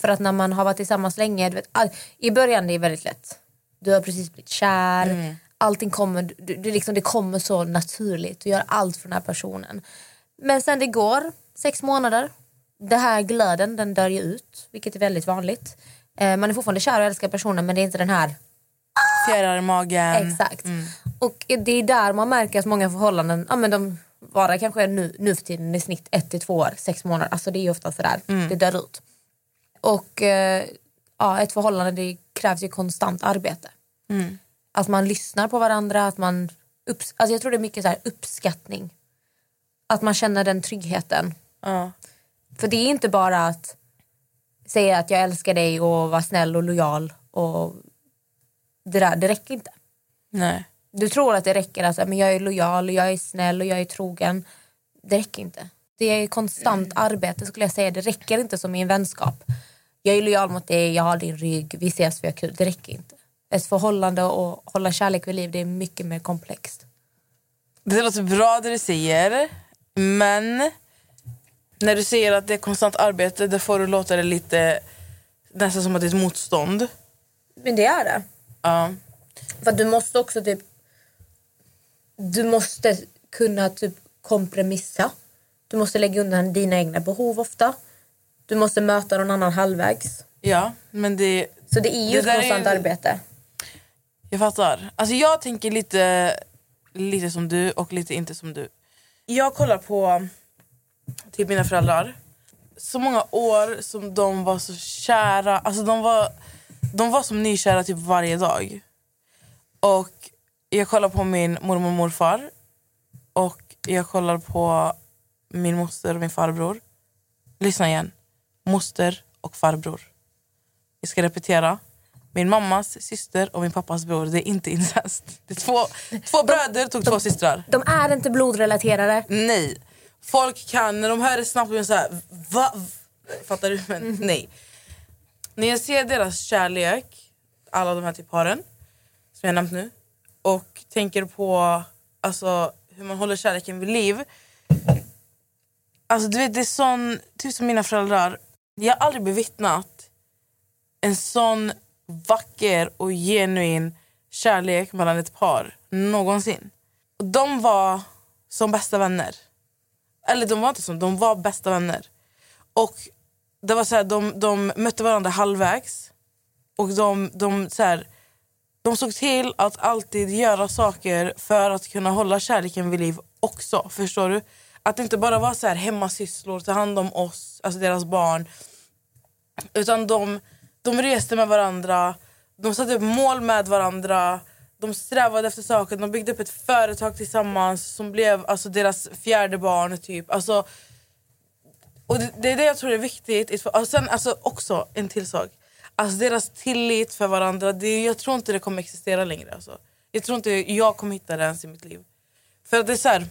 För att när man har varit tillsammans länge, vet, i början det är väldigt lätt. Du har precis blivit kär, allting kommer, du, du liksom, det kommer så naturligt. Du gör allt för den här personen. Men sen det går sex månader, den här glöden den dör ju ut, vilket är väldigt vanligt. Eh, man är fortfarande kär och älskar personen men det är inte den här Fjärilar i magen. Exakt. Och det är där man märker att många förhållanden ja, men de varar kanske nu, nu för tiden i snitt ett till två år, sex månader. Alltså det är ju ofta sådär, det dör ut. Och eh, ja, ett förhållande det krävs ju konstant arbete. Att man lyssnar på varandra, att man upps- alltså jag tror det är mycket så här uppskattning. Att man känner den tryggheten. Ja. För det är inte bara att säga att jag älskar dig och vara snäll och lojal. Och det, där, det räcker inte. Nej. Du tror att det räcker att men jag är lojal, och jag är snäll och jag är trogen. Det räcker inte. Det är konstant arbete skulle jag säga. Det räcker inte som i en vänskap. Jag är lojal mot dig, jag har din rygg, vi ses, vi har kul. Det räcker inte. Ett förhållande och hålla kärlek vid liv det är mycket mer komplext. Det låter bra det du säger, men när du säger att det är konstant arbete, då får du låta det lite nästan som att det är ett motstånd. Men det är det. Ja. För att du måste också typ... Du måste kunna typ kompromissa. Du måste lägga undan dina egna behov ofta. Du måste möta någon annan halvvägs. ja, men det... Så det är ju Det ett där är konstant ju- arbete. Jag fattar. Alltså jag tänker lite, lite som du och lite inte som du. Jag kollar på typ mina föräldrar. Så många år som de var så kära. Alltså de var, de var som nykära typ varje dag. Och jag kollar på min mormor och morfar. Och jag kollar på min moster och min farbror. Lyssna igen. Moster och farbror. Jag ska repetera. Min mammas syster och min pappas bror, det är inte incest. Det är två, två bröder tog två systrar. De är inte blodrelaterade. Nej. Folk kan, när de hör det snabbt, blir de så här, va? Fattar du? Men nej. När jag ser deras kärlek, alla de här typ paren som jag nämnt nu, och tänker på alltså, hur man håller kärleken vid liv. Alltså du vet det är sån, typ som mina föräldrar. Jag har aldrig bevittnat en sån vacker och genuin kärlek mellan ett par någonsin. Och de var som bästa vänner. Eller de var inte som, de var bästa vänner. Och det var så här, de, de mötte varandra halvvägs. Och de, de, så här, de såg till att alltid göra saker för att kunna hålla kärleken vid liv också. Förstår du? Att det inte bara var så här hemmasysslor, ta hand om oss, alltså deras barn. Utan de, de reste med varandra, de satte upp mål med varandra. De strävade efter saker, de byggde upp ett företag tillsammans som blev alltså, deras fjärde barn. typ. Alltså, och det, det är det jag tror är viktigt. Och sen alltså, också en till sak. Alltså deras tillit för varandra, det, jag tror inte det kommer existera längre. Alltså. Jag tror inte jag kommer hitta det ens i mitt liv. För att det är så här,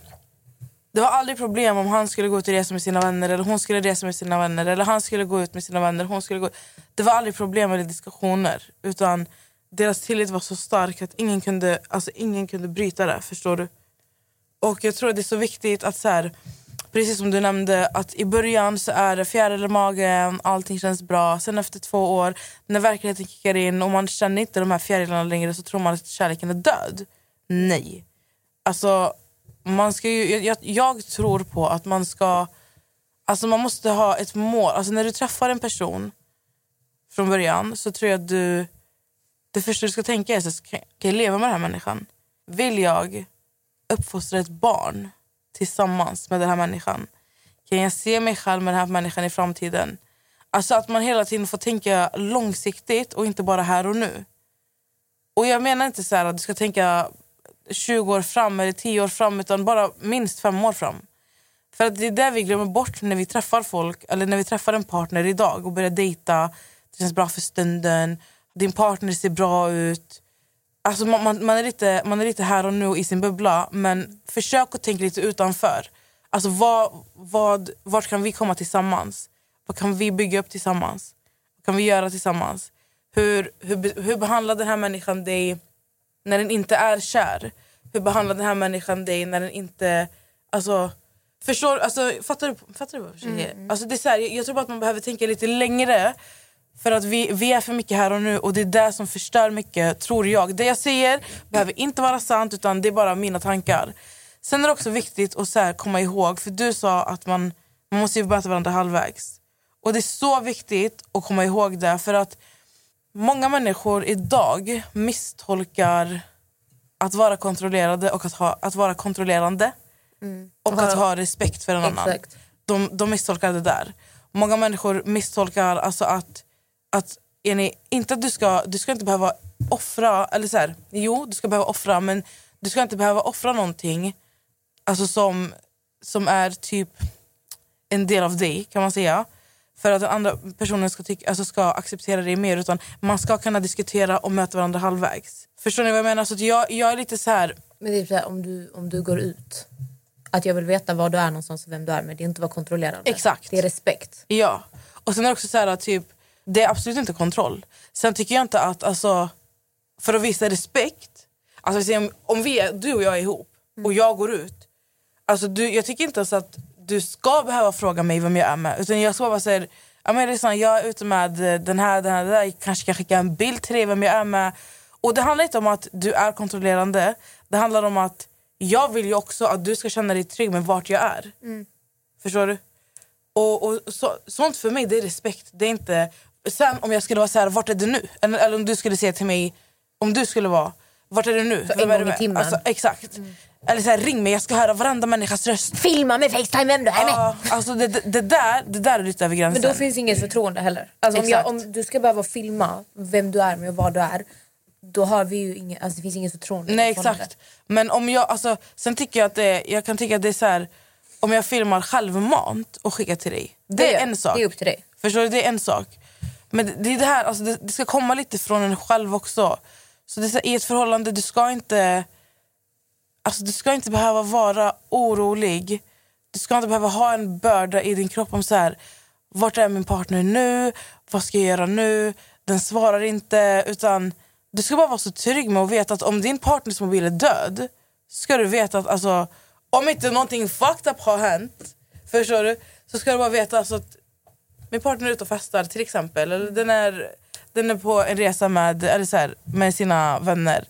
det var aldrig problem om han skulle gå ut och resa med sina vänner eller hon skulle resa med sina vänner eller han skulle gå ut med sina vänner. Hon skulle gå... Det var aldrig problem eller diskussioner. Utan deras tillit var så stark att ingen kunde, alltså ingen kunde bryta det. Förstår du? Och jag tror att det är så viktigt att så här, precis som du nämnde, att i början så är det fjärilar i magen, allting känns bra. Sen efter två år, när verkligheten kickar in och man känner inte de här fjärilarna längre så tror man att kärleken är död. Nej. Alltså, man ska ju, jag, jag tror på att man ska... Alltså man måste ha ett mål. Alltså när du träffar en person från början så tror jag att du... Det första du ska tänka är, så ska kan jag leva med den här människan? Vill jag uppfostra ett barn tillsammans med den här människan? Kan jag se mig själv med den här människan i framtiden? Alltså att man hela tiden får tänka långsiktigt och inte bara här och nu. Och jag menar inte så här att du ska tänka 20 år fram eller 10 år fram utan bara minst 5 år fram. För att det är det vi glömmer bort när vi träffar folk eller när vi träffar en partner idag och börjar dejta. Det känns bra för stunden, din partner ser bra ut. Alltså man, man, man, är lite, man är lite här och nu i sin bubbla men försök att tänka lite utanför. Alltså vad, vad, vart kan vi komma tillsammans? Vad kan vi bygga upp tillsammans? Vad kan vi göra tillsammans? Hur, hur, hur behandlar den här människan dig när den inte är kär? Hur behandlar den här människan dig när den inte... Alltså, förstår, alltså, fattar, du, fattar du vad jag försöker säga? Alltså, det är så här, jag, jag tror bara att man behöver tänka lite längre. För att vi, vi är för mycket här och nu och det är det som förstör mycket, tror jag. Det jag säger behöver inte vara sant utan det är bara mina tankar. Sen är det också viktigt att så komma ihåg, för du sa att man, man måste ju möta varandra halvvägs. Och det är så viktigt att komma ihåg det för att många människor idag misstolkar att vara kontrollerade och att, ha, att vara kontrollerande och att ha respekt för en annan. Exakt. De, de misstolkar det där. Många människor misstolkar alltså att, att är ni, inte att du ska, du ska inte behöva offra, eller så här, jo du ska behöva offra men du ska inte behöva offra någonting alltså som, som är typ en del av dig kan man säga. För att andra personen ska, tycka, alltså ska acceptera dig mer utan man ska kunna diskutera och möta varandra halvvägs. Förstår ni vad jag menar? Så jag, jag är lite så här Men det är så här, om, du, om du går ut, att jag vill veta var du är någonstans och vem du är men det är inte att vara kontrollerande. Exakt. Det är respekt. Ja. Och sen är det också så här att typ, det är absolut inte kontroll. Sen tycker jag inte att, alltså, för att visa respekt, alltså om, om vi är, du och jag är ihop och jag går ut, alltså du, jag tycker inte ens att du ska behöva fråga mig vem jag är med. Utan jag ska bara säga, ja, men lyssna, jag är ute med eh, den här, den här, den där, jag kanske kan skicka en bild till dig vem jag är med. Och det handlar inte om att du är kontrollerande, det handlar om att jag vill ju också att du ska känna dig trygg med vart jag är. Förstår du? Och, och så, sånt för mig det är respekt. Det är inte... Sen om jag skulle vara så här, vart är du nu? Eller, eller om du skulle säga till mig, om du skulle vara, vart är du nu? Så en gång i timmen. Alltså, exakt. Eller så här, ring mig, jag ska höra varenda människas röst. Filma med Facetime vem du är med! Ja, alltså det, det, det, där, det där är lite över gränsen. Men då finns inget förtroende heller. Alltså om, jag, om du ska behöva filma vem du är med och var du är, då har vi ju inget, alltså det finns inget förtroende. Nej exakt. Men om jag, alltså, sen tycker jag att det, jag kan tycka att det är så här, om jag filmar självmant och skickar till dig. Det, är gör- en sak. Det är upp till dig. Förstår du? Det är en sak. Men det, det är det här, alltså, det, det ska komma lite från en själv också. Så det är så här, I ett förhållande, du ska inte alltså, du ska inte behöva vara orolig. Du ska inte behöva ha en börda i din kropp om så här, vart är min partner nu? Vad ska jag göra nu? Den svarar inte. Utan Du ska bara vara så trygg med att veta att om din partners mobil är död ska du veta att alltså, om inte någonting fucked up har hänt Förstår du? Så ska du bara veta alltså, att min partner är ute och festar till exempel. Eller den, är, den är på en resa med, eller så här, med sina vänner.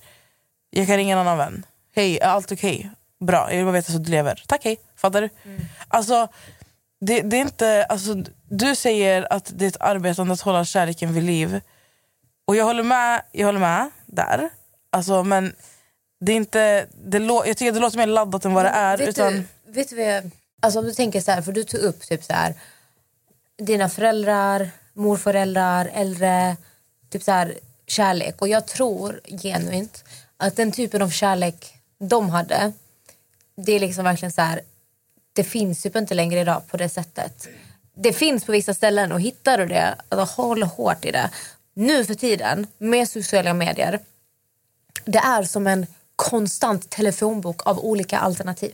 Jag kan ringa en annan vän. Hej, är allt okej? Bra, jag vill bara veta så du lever. Tack hej. Fattar du? Alltså, det, det är inte, alltså, du säger att det är ett arbetande att hålla kärleken vid liv. Och jag håller med, jag håller med där. Alltså, men det är inte, det lå, jag tycker det låter mer laddat än vad det är. Vet, utan, du, vet du vad jag, alltså om du tänker så här, för du tog upp typ så här, dina föräldrar, morföräldrar, äldre, typ så här, kärlek. Och jag tror genuint att den typen av kärlek de hade, det är liksom verkligen så här, det finns typ inte längre idag på det sättet. Det finns på vissa ställen och hittar du det, alltså håll hårt i det. Nu för tiden med sociala medier, det är som en konstant telefonbok av olika alternativ.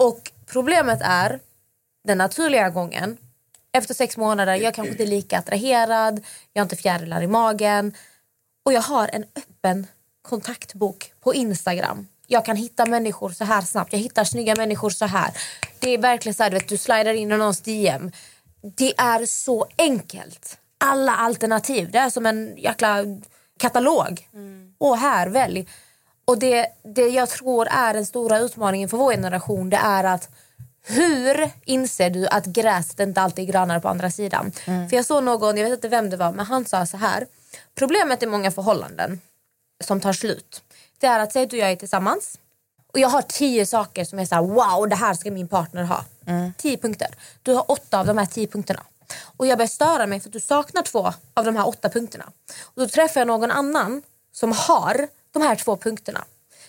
Och problemet är den naturliga gången. Efter sex månader, jag kanske inte är lika attraherad, jag har inte fjärilar i magen. Och jag har en öppen kontaktbok på Instagram. Jag kan hitta människor så här snabbt, jag hittar snygga människor så här. Det är verkligen så här, du, vet, du slidar in i någons DM. Det är så enkelt. Alla alternativ, det är som en jäkla katalog. Och här, välj. Och det, det jag tror är den stora utmaningen för vår generation det är att hur inser du att gräset inte alltid är grönare på andra sidan? För jag såg någon, jag vet inte vem det var, men han sa så här. Problemet i många förhållanden som tar slut, det är att säg att du och jag är tillsammans och jag har tio saker som är så här: wow det här ska min partner ha. Tio punkter. Du har åtta av de här tio punkterna. Och jag börjar störa mig för att du saknar två av de här åtta punkterna. Och då träffar jag någon annan som har de här två punkterna.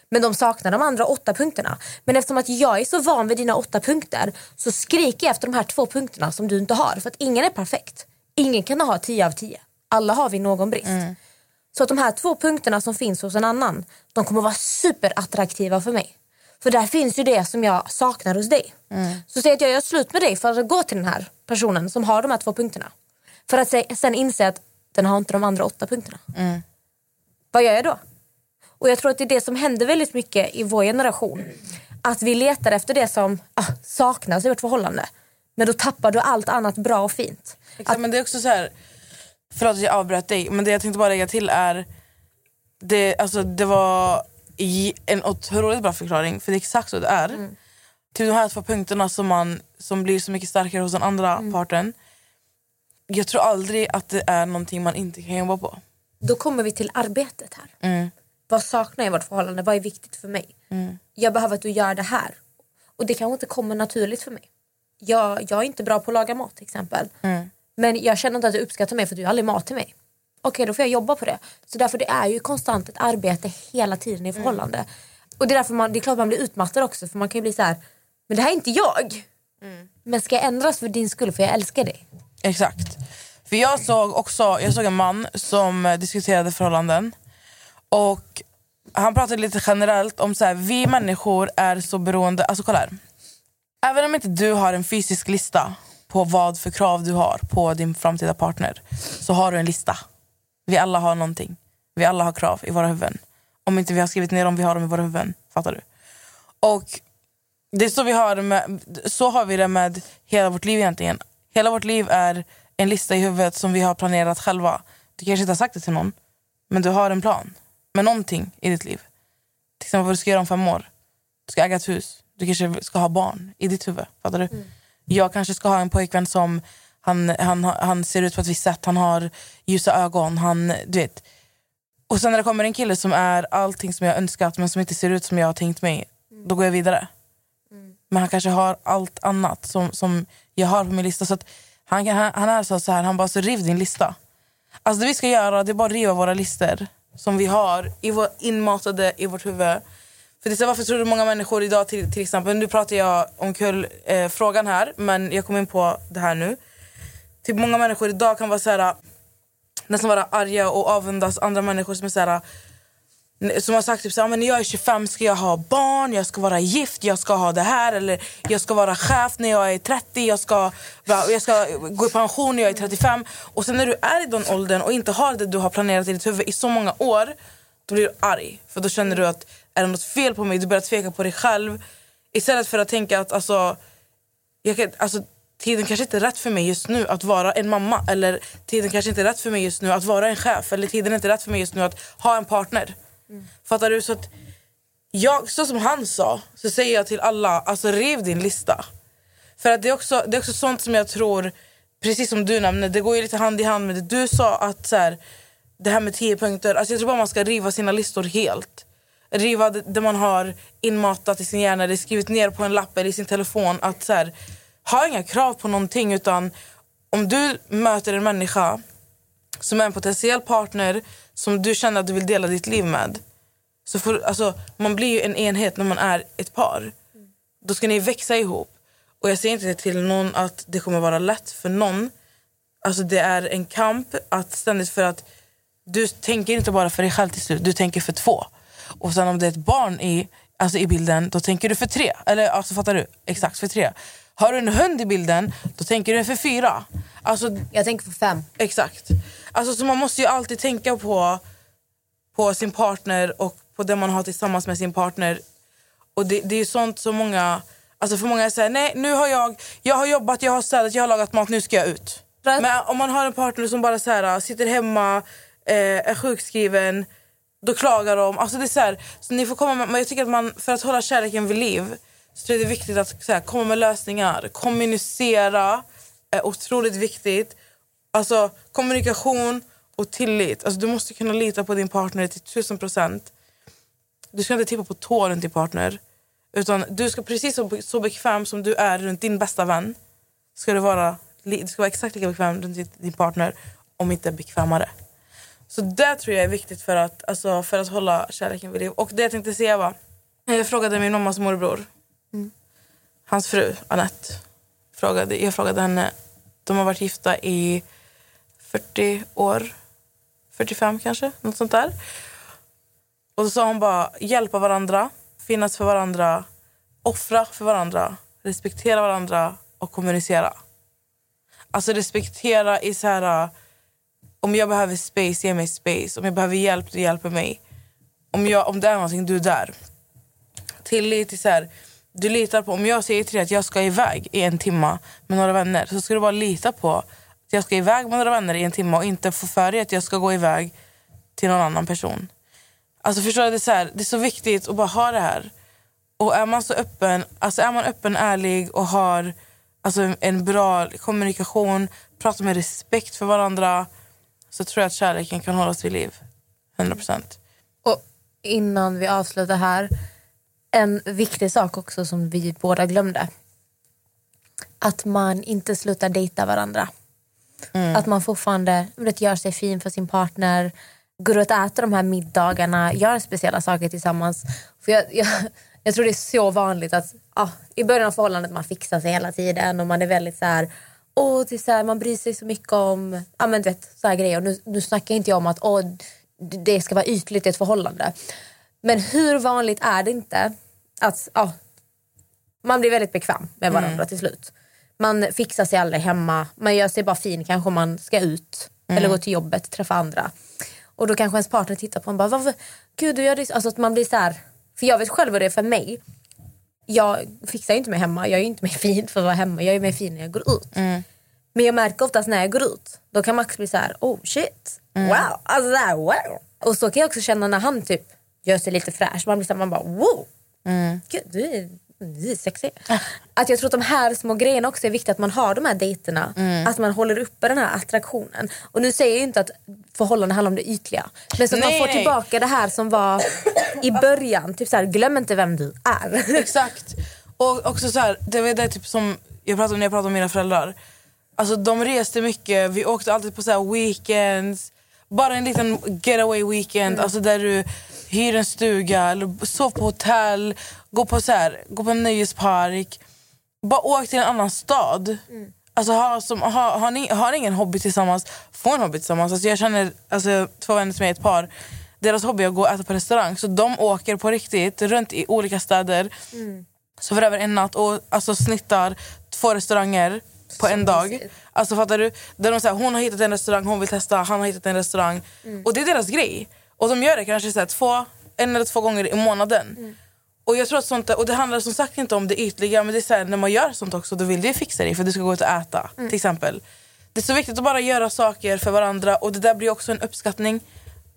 Men de saknar de andra åtta punkterna. Men eftersom att jag är så van vid dina åtta punkter så skriker jag efter de här två punkterna som du inte har. För att ingen är perfekt. Ingen kan ha tio av tio. Alla har vi någon brist. Så att de här två punkterna som finns hos en annan, de kommer vara superattraktiva för mig. För där finns ju det som jag saknar hos dig. Så säg att jag gör slut med dig för att gå till den här personen som har de här två punkterna. För att se- sen inse att den har inte de andra åtta punkterna. Vad gör jag då? Och jag tror att det är det som händer väldigt mycket i vår generation. Att vi letar efter det som ah, saknas i vårt förhållande. Men då tappar du allt annat bra och fint. Exakt, men det är också så här. Förlåt att jag avbröt dig, men det jag tänkte bara lägga till är... Det, alltså, det var en otroligt bra förklaring, för det är exakt så det är. Till de här två punkterna som, man, som blir så mycket starkare hos den andra parten. Jag tror aldrig att det är någonting man inte kan jobba på. Då kommer vi till arbetet här. Mm. Vad saknar jag i vårt förhållande? Vad är viktigt för mig? Jag behöver att du gör det här. Och det kanske inte kommer naturligt för mig. Jag, jag är inte bra på att laga mat till exempel. Men jag känner inte att du uppskattar mig för du gör aldrig mat till mig. Okej, då får jag jobba på det. Så därför det är ju konstant ett arbete hela tiden i förhållande. Och det är därför man, det är klart man blir utmattad också för man kan ju bli så här, men det här är inte jag. Men ska jag ändras för din skull för jag älskar dig? Exakt. För jag såg också jag såg en man som diskuterade förhållanden. Och han pratade lite generellt om så här, vi människor är så beroende. Alltså kolla här. Även om inte du har en fysisk lista på vad för krav du har på din framtida partner så har du en lista. Vi alla har någonting. Vi alla har krav i våra huvuden. Om inte vi har skrivit ner dem, vi har dem i våra huvuden. Fattar du? Och det är så vi har, med, så har vi det med hela vårt liv egentligen. Hela vårt liv är en lista i huvudet som vi har planerat själva. Du kanske inte har sagt det till någon, men du har en plan med någonting i ditt liv. Till exempel vad du ska göra om fem år. Du ska äga ett hus. Du kanske ska ha barn i ditt huvud. Fattar du? Jag kanske ska ha en pojkvän som han, han, han ser ut på ett visst sätt. Han har ljusa ögon. Han, du vet. Och sen när det kommer en kille som är allting som jag önskat men som inte ser ut som jag har tänkt mig. Då går jag vidare. Men han kanske har allt annat som, som jag har på min lista. Så han, han, han är så, så här, han bara, så riv din lista. Alltså det vi ska göra det är bara att riva våra listor som vi har i vår, inmatade i vårt huvud. För det är så varför tror du många människor idag till, till exempel, nu pratar jag om kul eh, frågan här men jag kom in på det här nu. Typ många människor idag kan vara så här, nästan vara arga och avundas andra människor som är så här, som har sagt typ så här, ah, men när jag är 25 ska jag ha barn, jag ska vara gift, jag ska ha det här eller jag ska vara chef när jag är 30, jag ska, jag ska gå i pension när jag är 35. Och sen när du är i den åldern och inte har det du har planerat i ditt huvud i så många år, då blir du arg. För då känner du att är det något fel på mig? Du börjar tveka på dig själv. Istället för att tänka att alltså, jag kan, alltså, tiden kanske inte är rätt för mig just nu att vara en mamma. Eller tiden kanske inte är rätt för mig just nu att vara en chef. Eller tiden är inte rätt för mig just nu att ha en partner. Fattar du? Så, att jag, så som han sa, så säger jag till alla, alltså riv din lista. För att det är också, det är också sånt som jag tror, precis som du nämnde, det går ju lite hand i hand med det du sa att så här, det här med tio punkter, alltså jag tror bara man ska riva sina listor helt. Riva det, det man har inmatat i sin hjärna, det är skrivit ner på en lapp eller i sin telefon. Att så här, ha inga krav på någonting utan om du möter en människa som är en potentiell partner som du känner att du vill dela ditt liv med. Så får, alltså, man blir ju en enhet när man är ett par. Då ska ni växa ihop. Och jag säger inte till någon att det kommer vara lätt för någon. Alltså det är en kamp att ständigt för att du tänker inte bara för dig själv till slut, du tänker för två. Och sen om det är ett barn i, alltså i bilden, då tänker du för tre. Eller alltså fattar du? Exakt för tre. Har du en hund i bilden, då tänker du för fyra. Alltså, Jag tänker för fem. Exakt. Alltså, så man måste ju alltid tänka på, på sin partner och på det man har tillsammans med sin partner. Och det, det är sånt som många... Alltså för många säger nej nu har jag, jag har jobbat, jag har städat, jag har lagat mat, nu ska jag ut. Men om man har en partner som bara så här, sitter hemma, eh, är sjukskriven, då klagar de. Alltså det är så här, så ni får komma med, men jag tycker att man, för att hålla kärleken vid liv så jag det är viktigt att så här, komma med lösningar. Kommunicera är otroligt viktigt. Alltså kommunikation och tillit. Alltså, du måste kunna lita på din partner till tusen procent. Du ska inte tippa på tå runt din partner. Utan du ska precis så, så bekväm som du är runt din bästa vän. Ska du vara, du ska vara exakt lika bekväm runt din- partner. Om inte bekvämare. Så det tror jag är viktigt för att, alltså, för att hålla kärleken vid liv. Och det jag tänkte säga var. Jag frågade min mammas morbror. Hans fru Annette. Frågade, jag frågade henne. De har varit gifta i 40 år. 45 kanske, något sånt där. Och då sa hon bara hjälpa varandra, finnas för varandra, offra för varandra, respektera varandra och kommunicera. Alltså respektera i så här... Äh, om jag behöver space, ge mig space. Om jag behöver hjälp, du hjälper mig. Om, jag, om det är någonting, du är där. Tillit i så här... Du litar på, om jag säger till dig att jag ska iväg i en timme med några vänner så ska du bara lita på att jag ska iväg med några vänner i en timme och inte få för att jag ska gå iväg till någon annan person. Alltså förstår du, det är, så här, det är så viktigt att bara ha det här. Och är man så öppen, alltså är man öppen, ärlig och har alltså en bra kommunikation, pratar med respekt för varandra så tror jag att kärleken kan hållas vid liv. 100%. Och innan vi avslutar här, en viktig sak också som vi båda glömde. Att man inte slutar dejta varandra. Att man fortfarande vet, gör sig fin för sin partner, går ut och äter de här middagarna, gör speciella saker tillsammans. För jag, jag, jag tror det är så vanligt att ja, i början av förhållandet man fixar sig hela tiden och man är väldigt så här, åh, det så här man bryr sig så mycket om ja, men, vet, så här grejer. Och nu, nu snackar inte jag om att åh, det- ska vara ytligt i ett förhållande. Men hur vanligt är det inte att ja, man blir väldigt bekväm med varandra till slut. Man fixar sig aldrig hemma, man gör sig bara fin kanske om man ska ut eller gå till jobbet, träffa andra. Och då kanske ens partner tittar på en och bara, Varför? Gud du gör det så-" Alltså att man blir så här, för jag vet själv vad det är för mig. Jag fixar ju inte mig hemma, jag är ju inte mig fin för att vara hemma, jag är mig fin när jag går ut. Men jag märker oftast när jag går ut, då kan Max bli så här, oh shit, wow, alltså här, wow. Och så kan jag också känna när han typ gör sig lite fräsch, man blir så här, man bara wow, gud du är, sexig. Att jag tror att de här små grejerna också är viktiga, att man har de här dejterna, att man håller uppe den här attraktionen. Och nu säger jag inte att förhållanden handlar om det ytliga, men så att man får nej. tillbaka det här som var i början, typ så här, glöm inte vem du är. Exakt. Och också så här, det var det typ som jag pratade om när jag pratade om mina föräldrar. Alltså de reste mycket, vi åkte alltid på så weekends. Bara en liten getaway weekend, alltså där du hyr en stuga, eller sov på hotell, gå på, så här, gå på en nöjespark. Bara åk till en annan stad. Alltså, ha, som, ha, har, ni, har ni ingen hobby tillsammans, få en hobby tillsammans. Alltså, jag känner alltså, två vänner som är ett par, deras hobby är att gå och äta på restaurang. Så de åker på riktigt runt i olika städer. Sover över en natt och alltså, snittar två restauranger på en dag. Alltså fattar du? Där de säger, hon har hittat en restaurang, hon vill testa, han har hittat en restaurang. Och det är deras grej. Och de gör det kanske så här, två, en eller två gånger i månaden. Och jag tror att sånt, och det handlar som sagt inte om det ytliga men det är så här, när man gör sånt också då vill du fixa det för du ska gå ut och äta till exempel. Det är så viktigt att bara göra saker för varandra och det där blir också en uppskattning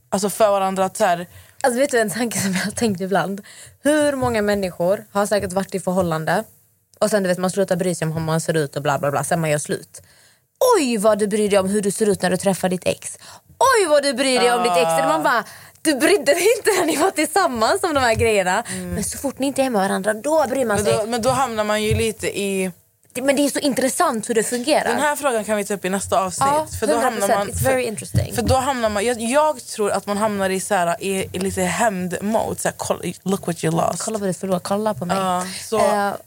alltså för varandra. Att så här, Alltså vet du en tanke som jag har tänkt ibland? Hur många människor har säkert varit i förhållande och sen du vet man slutar bry sig om hur man ser ut och bla bla bla sen man gör slut. Oj vad du bryr dig om hur du ser ut när du träffar ditt ex. Oj vad du bryr dig om ditt ex. Eller Man bara, du brydde dig inte när ni var tillsammans om de här grejerna. Men så fort ni inte är med varandra då bryr man men, sig. då, men då hamnar man ju lite i... Det- Men det är så intressant hur det fungerar. Den här frågan kan vi ta upp i nästa avsnitt. ja, för, då 100%. hamnar man, It's very interesting. För då hamnar man, jag, jag tror att man hamnar i, så här, i, i lite hämnd-mode. Look what you lost. Kolla vad du förlorar, kolla på mig. Ja, så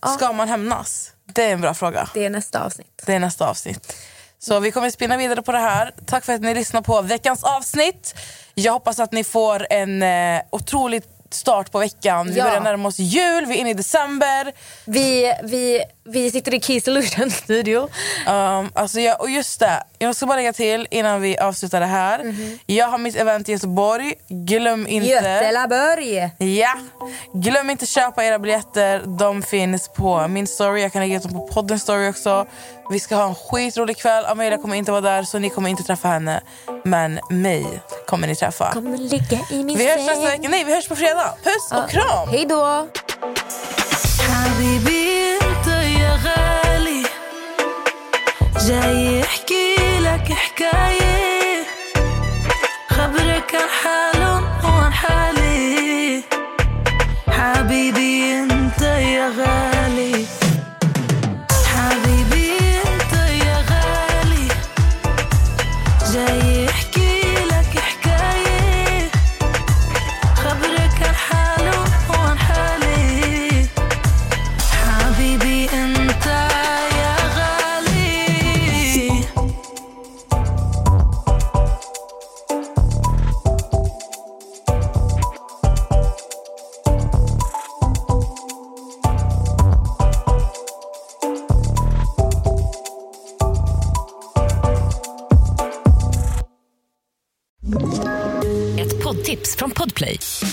ja. ska man hämnas? Det är en bra fråga. Det är nästa avsnitt. Det är nästa avsnitt. Så vi kommer spinna vidare på det här. Tack för att ni lyssnar på veckans avsnitt. Jag hoppas att ni får en eh, otroligt start på veckan. Vi Ja. börjar närma oss jul, vi är inne i december. Vi, vi, vi sitter i Key Solution studio. Um, alltså jag, och just det, jag ska bara lägga till innan vi avslutar det här. Mhm. Jag har mitt event i Göteborg. Glöm inte... Götelaborg! Ja! Glöm inte köpa era biljetter. De finns på min story. Jag kan lägga ut dem på poddens story också. Vi ska ha en skitrolig kväll. Amelia kommer inte vara där så ni kommer inte träffa henne. Men mig kommer ni träffa. Kommer ligga i min Vi hörs säng. nästa vecka. Nej, vi hörs på fredag. Puss och kram! Hej då! حبيبي انت يا غالي جاي يحكي لك حكاية خبرك عن حاله وعن حالي حبيبي انت يا غالي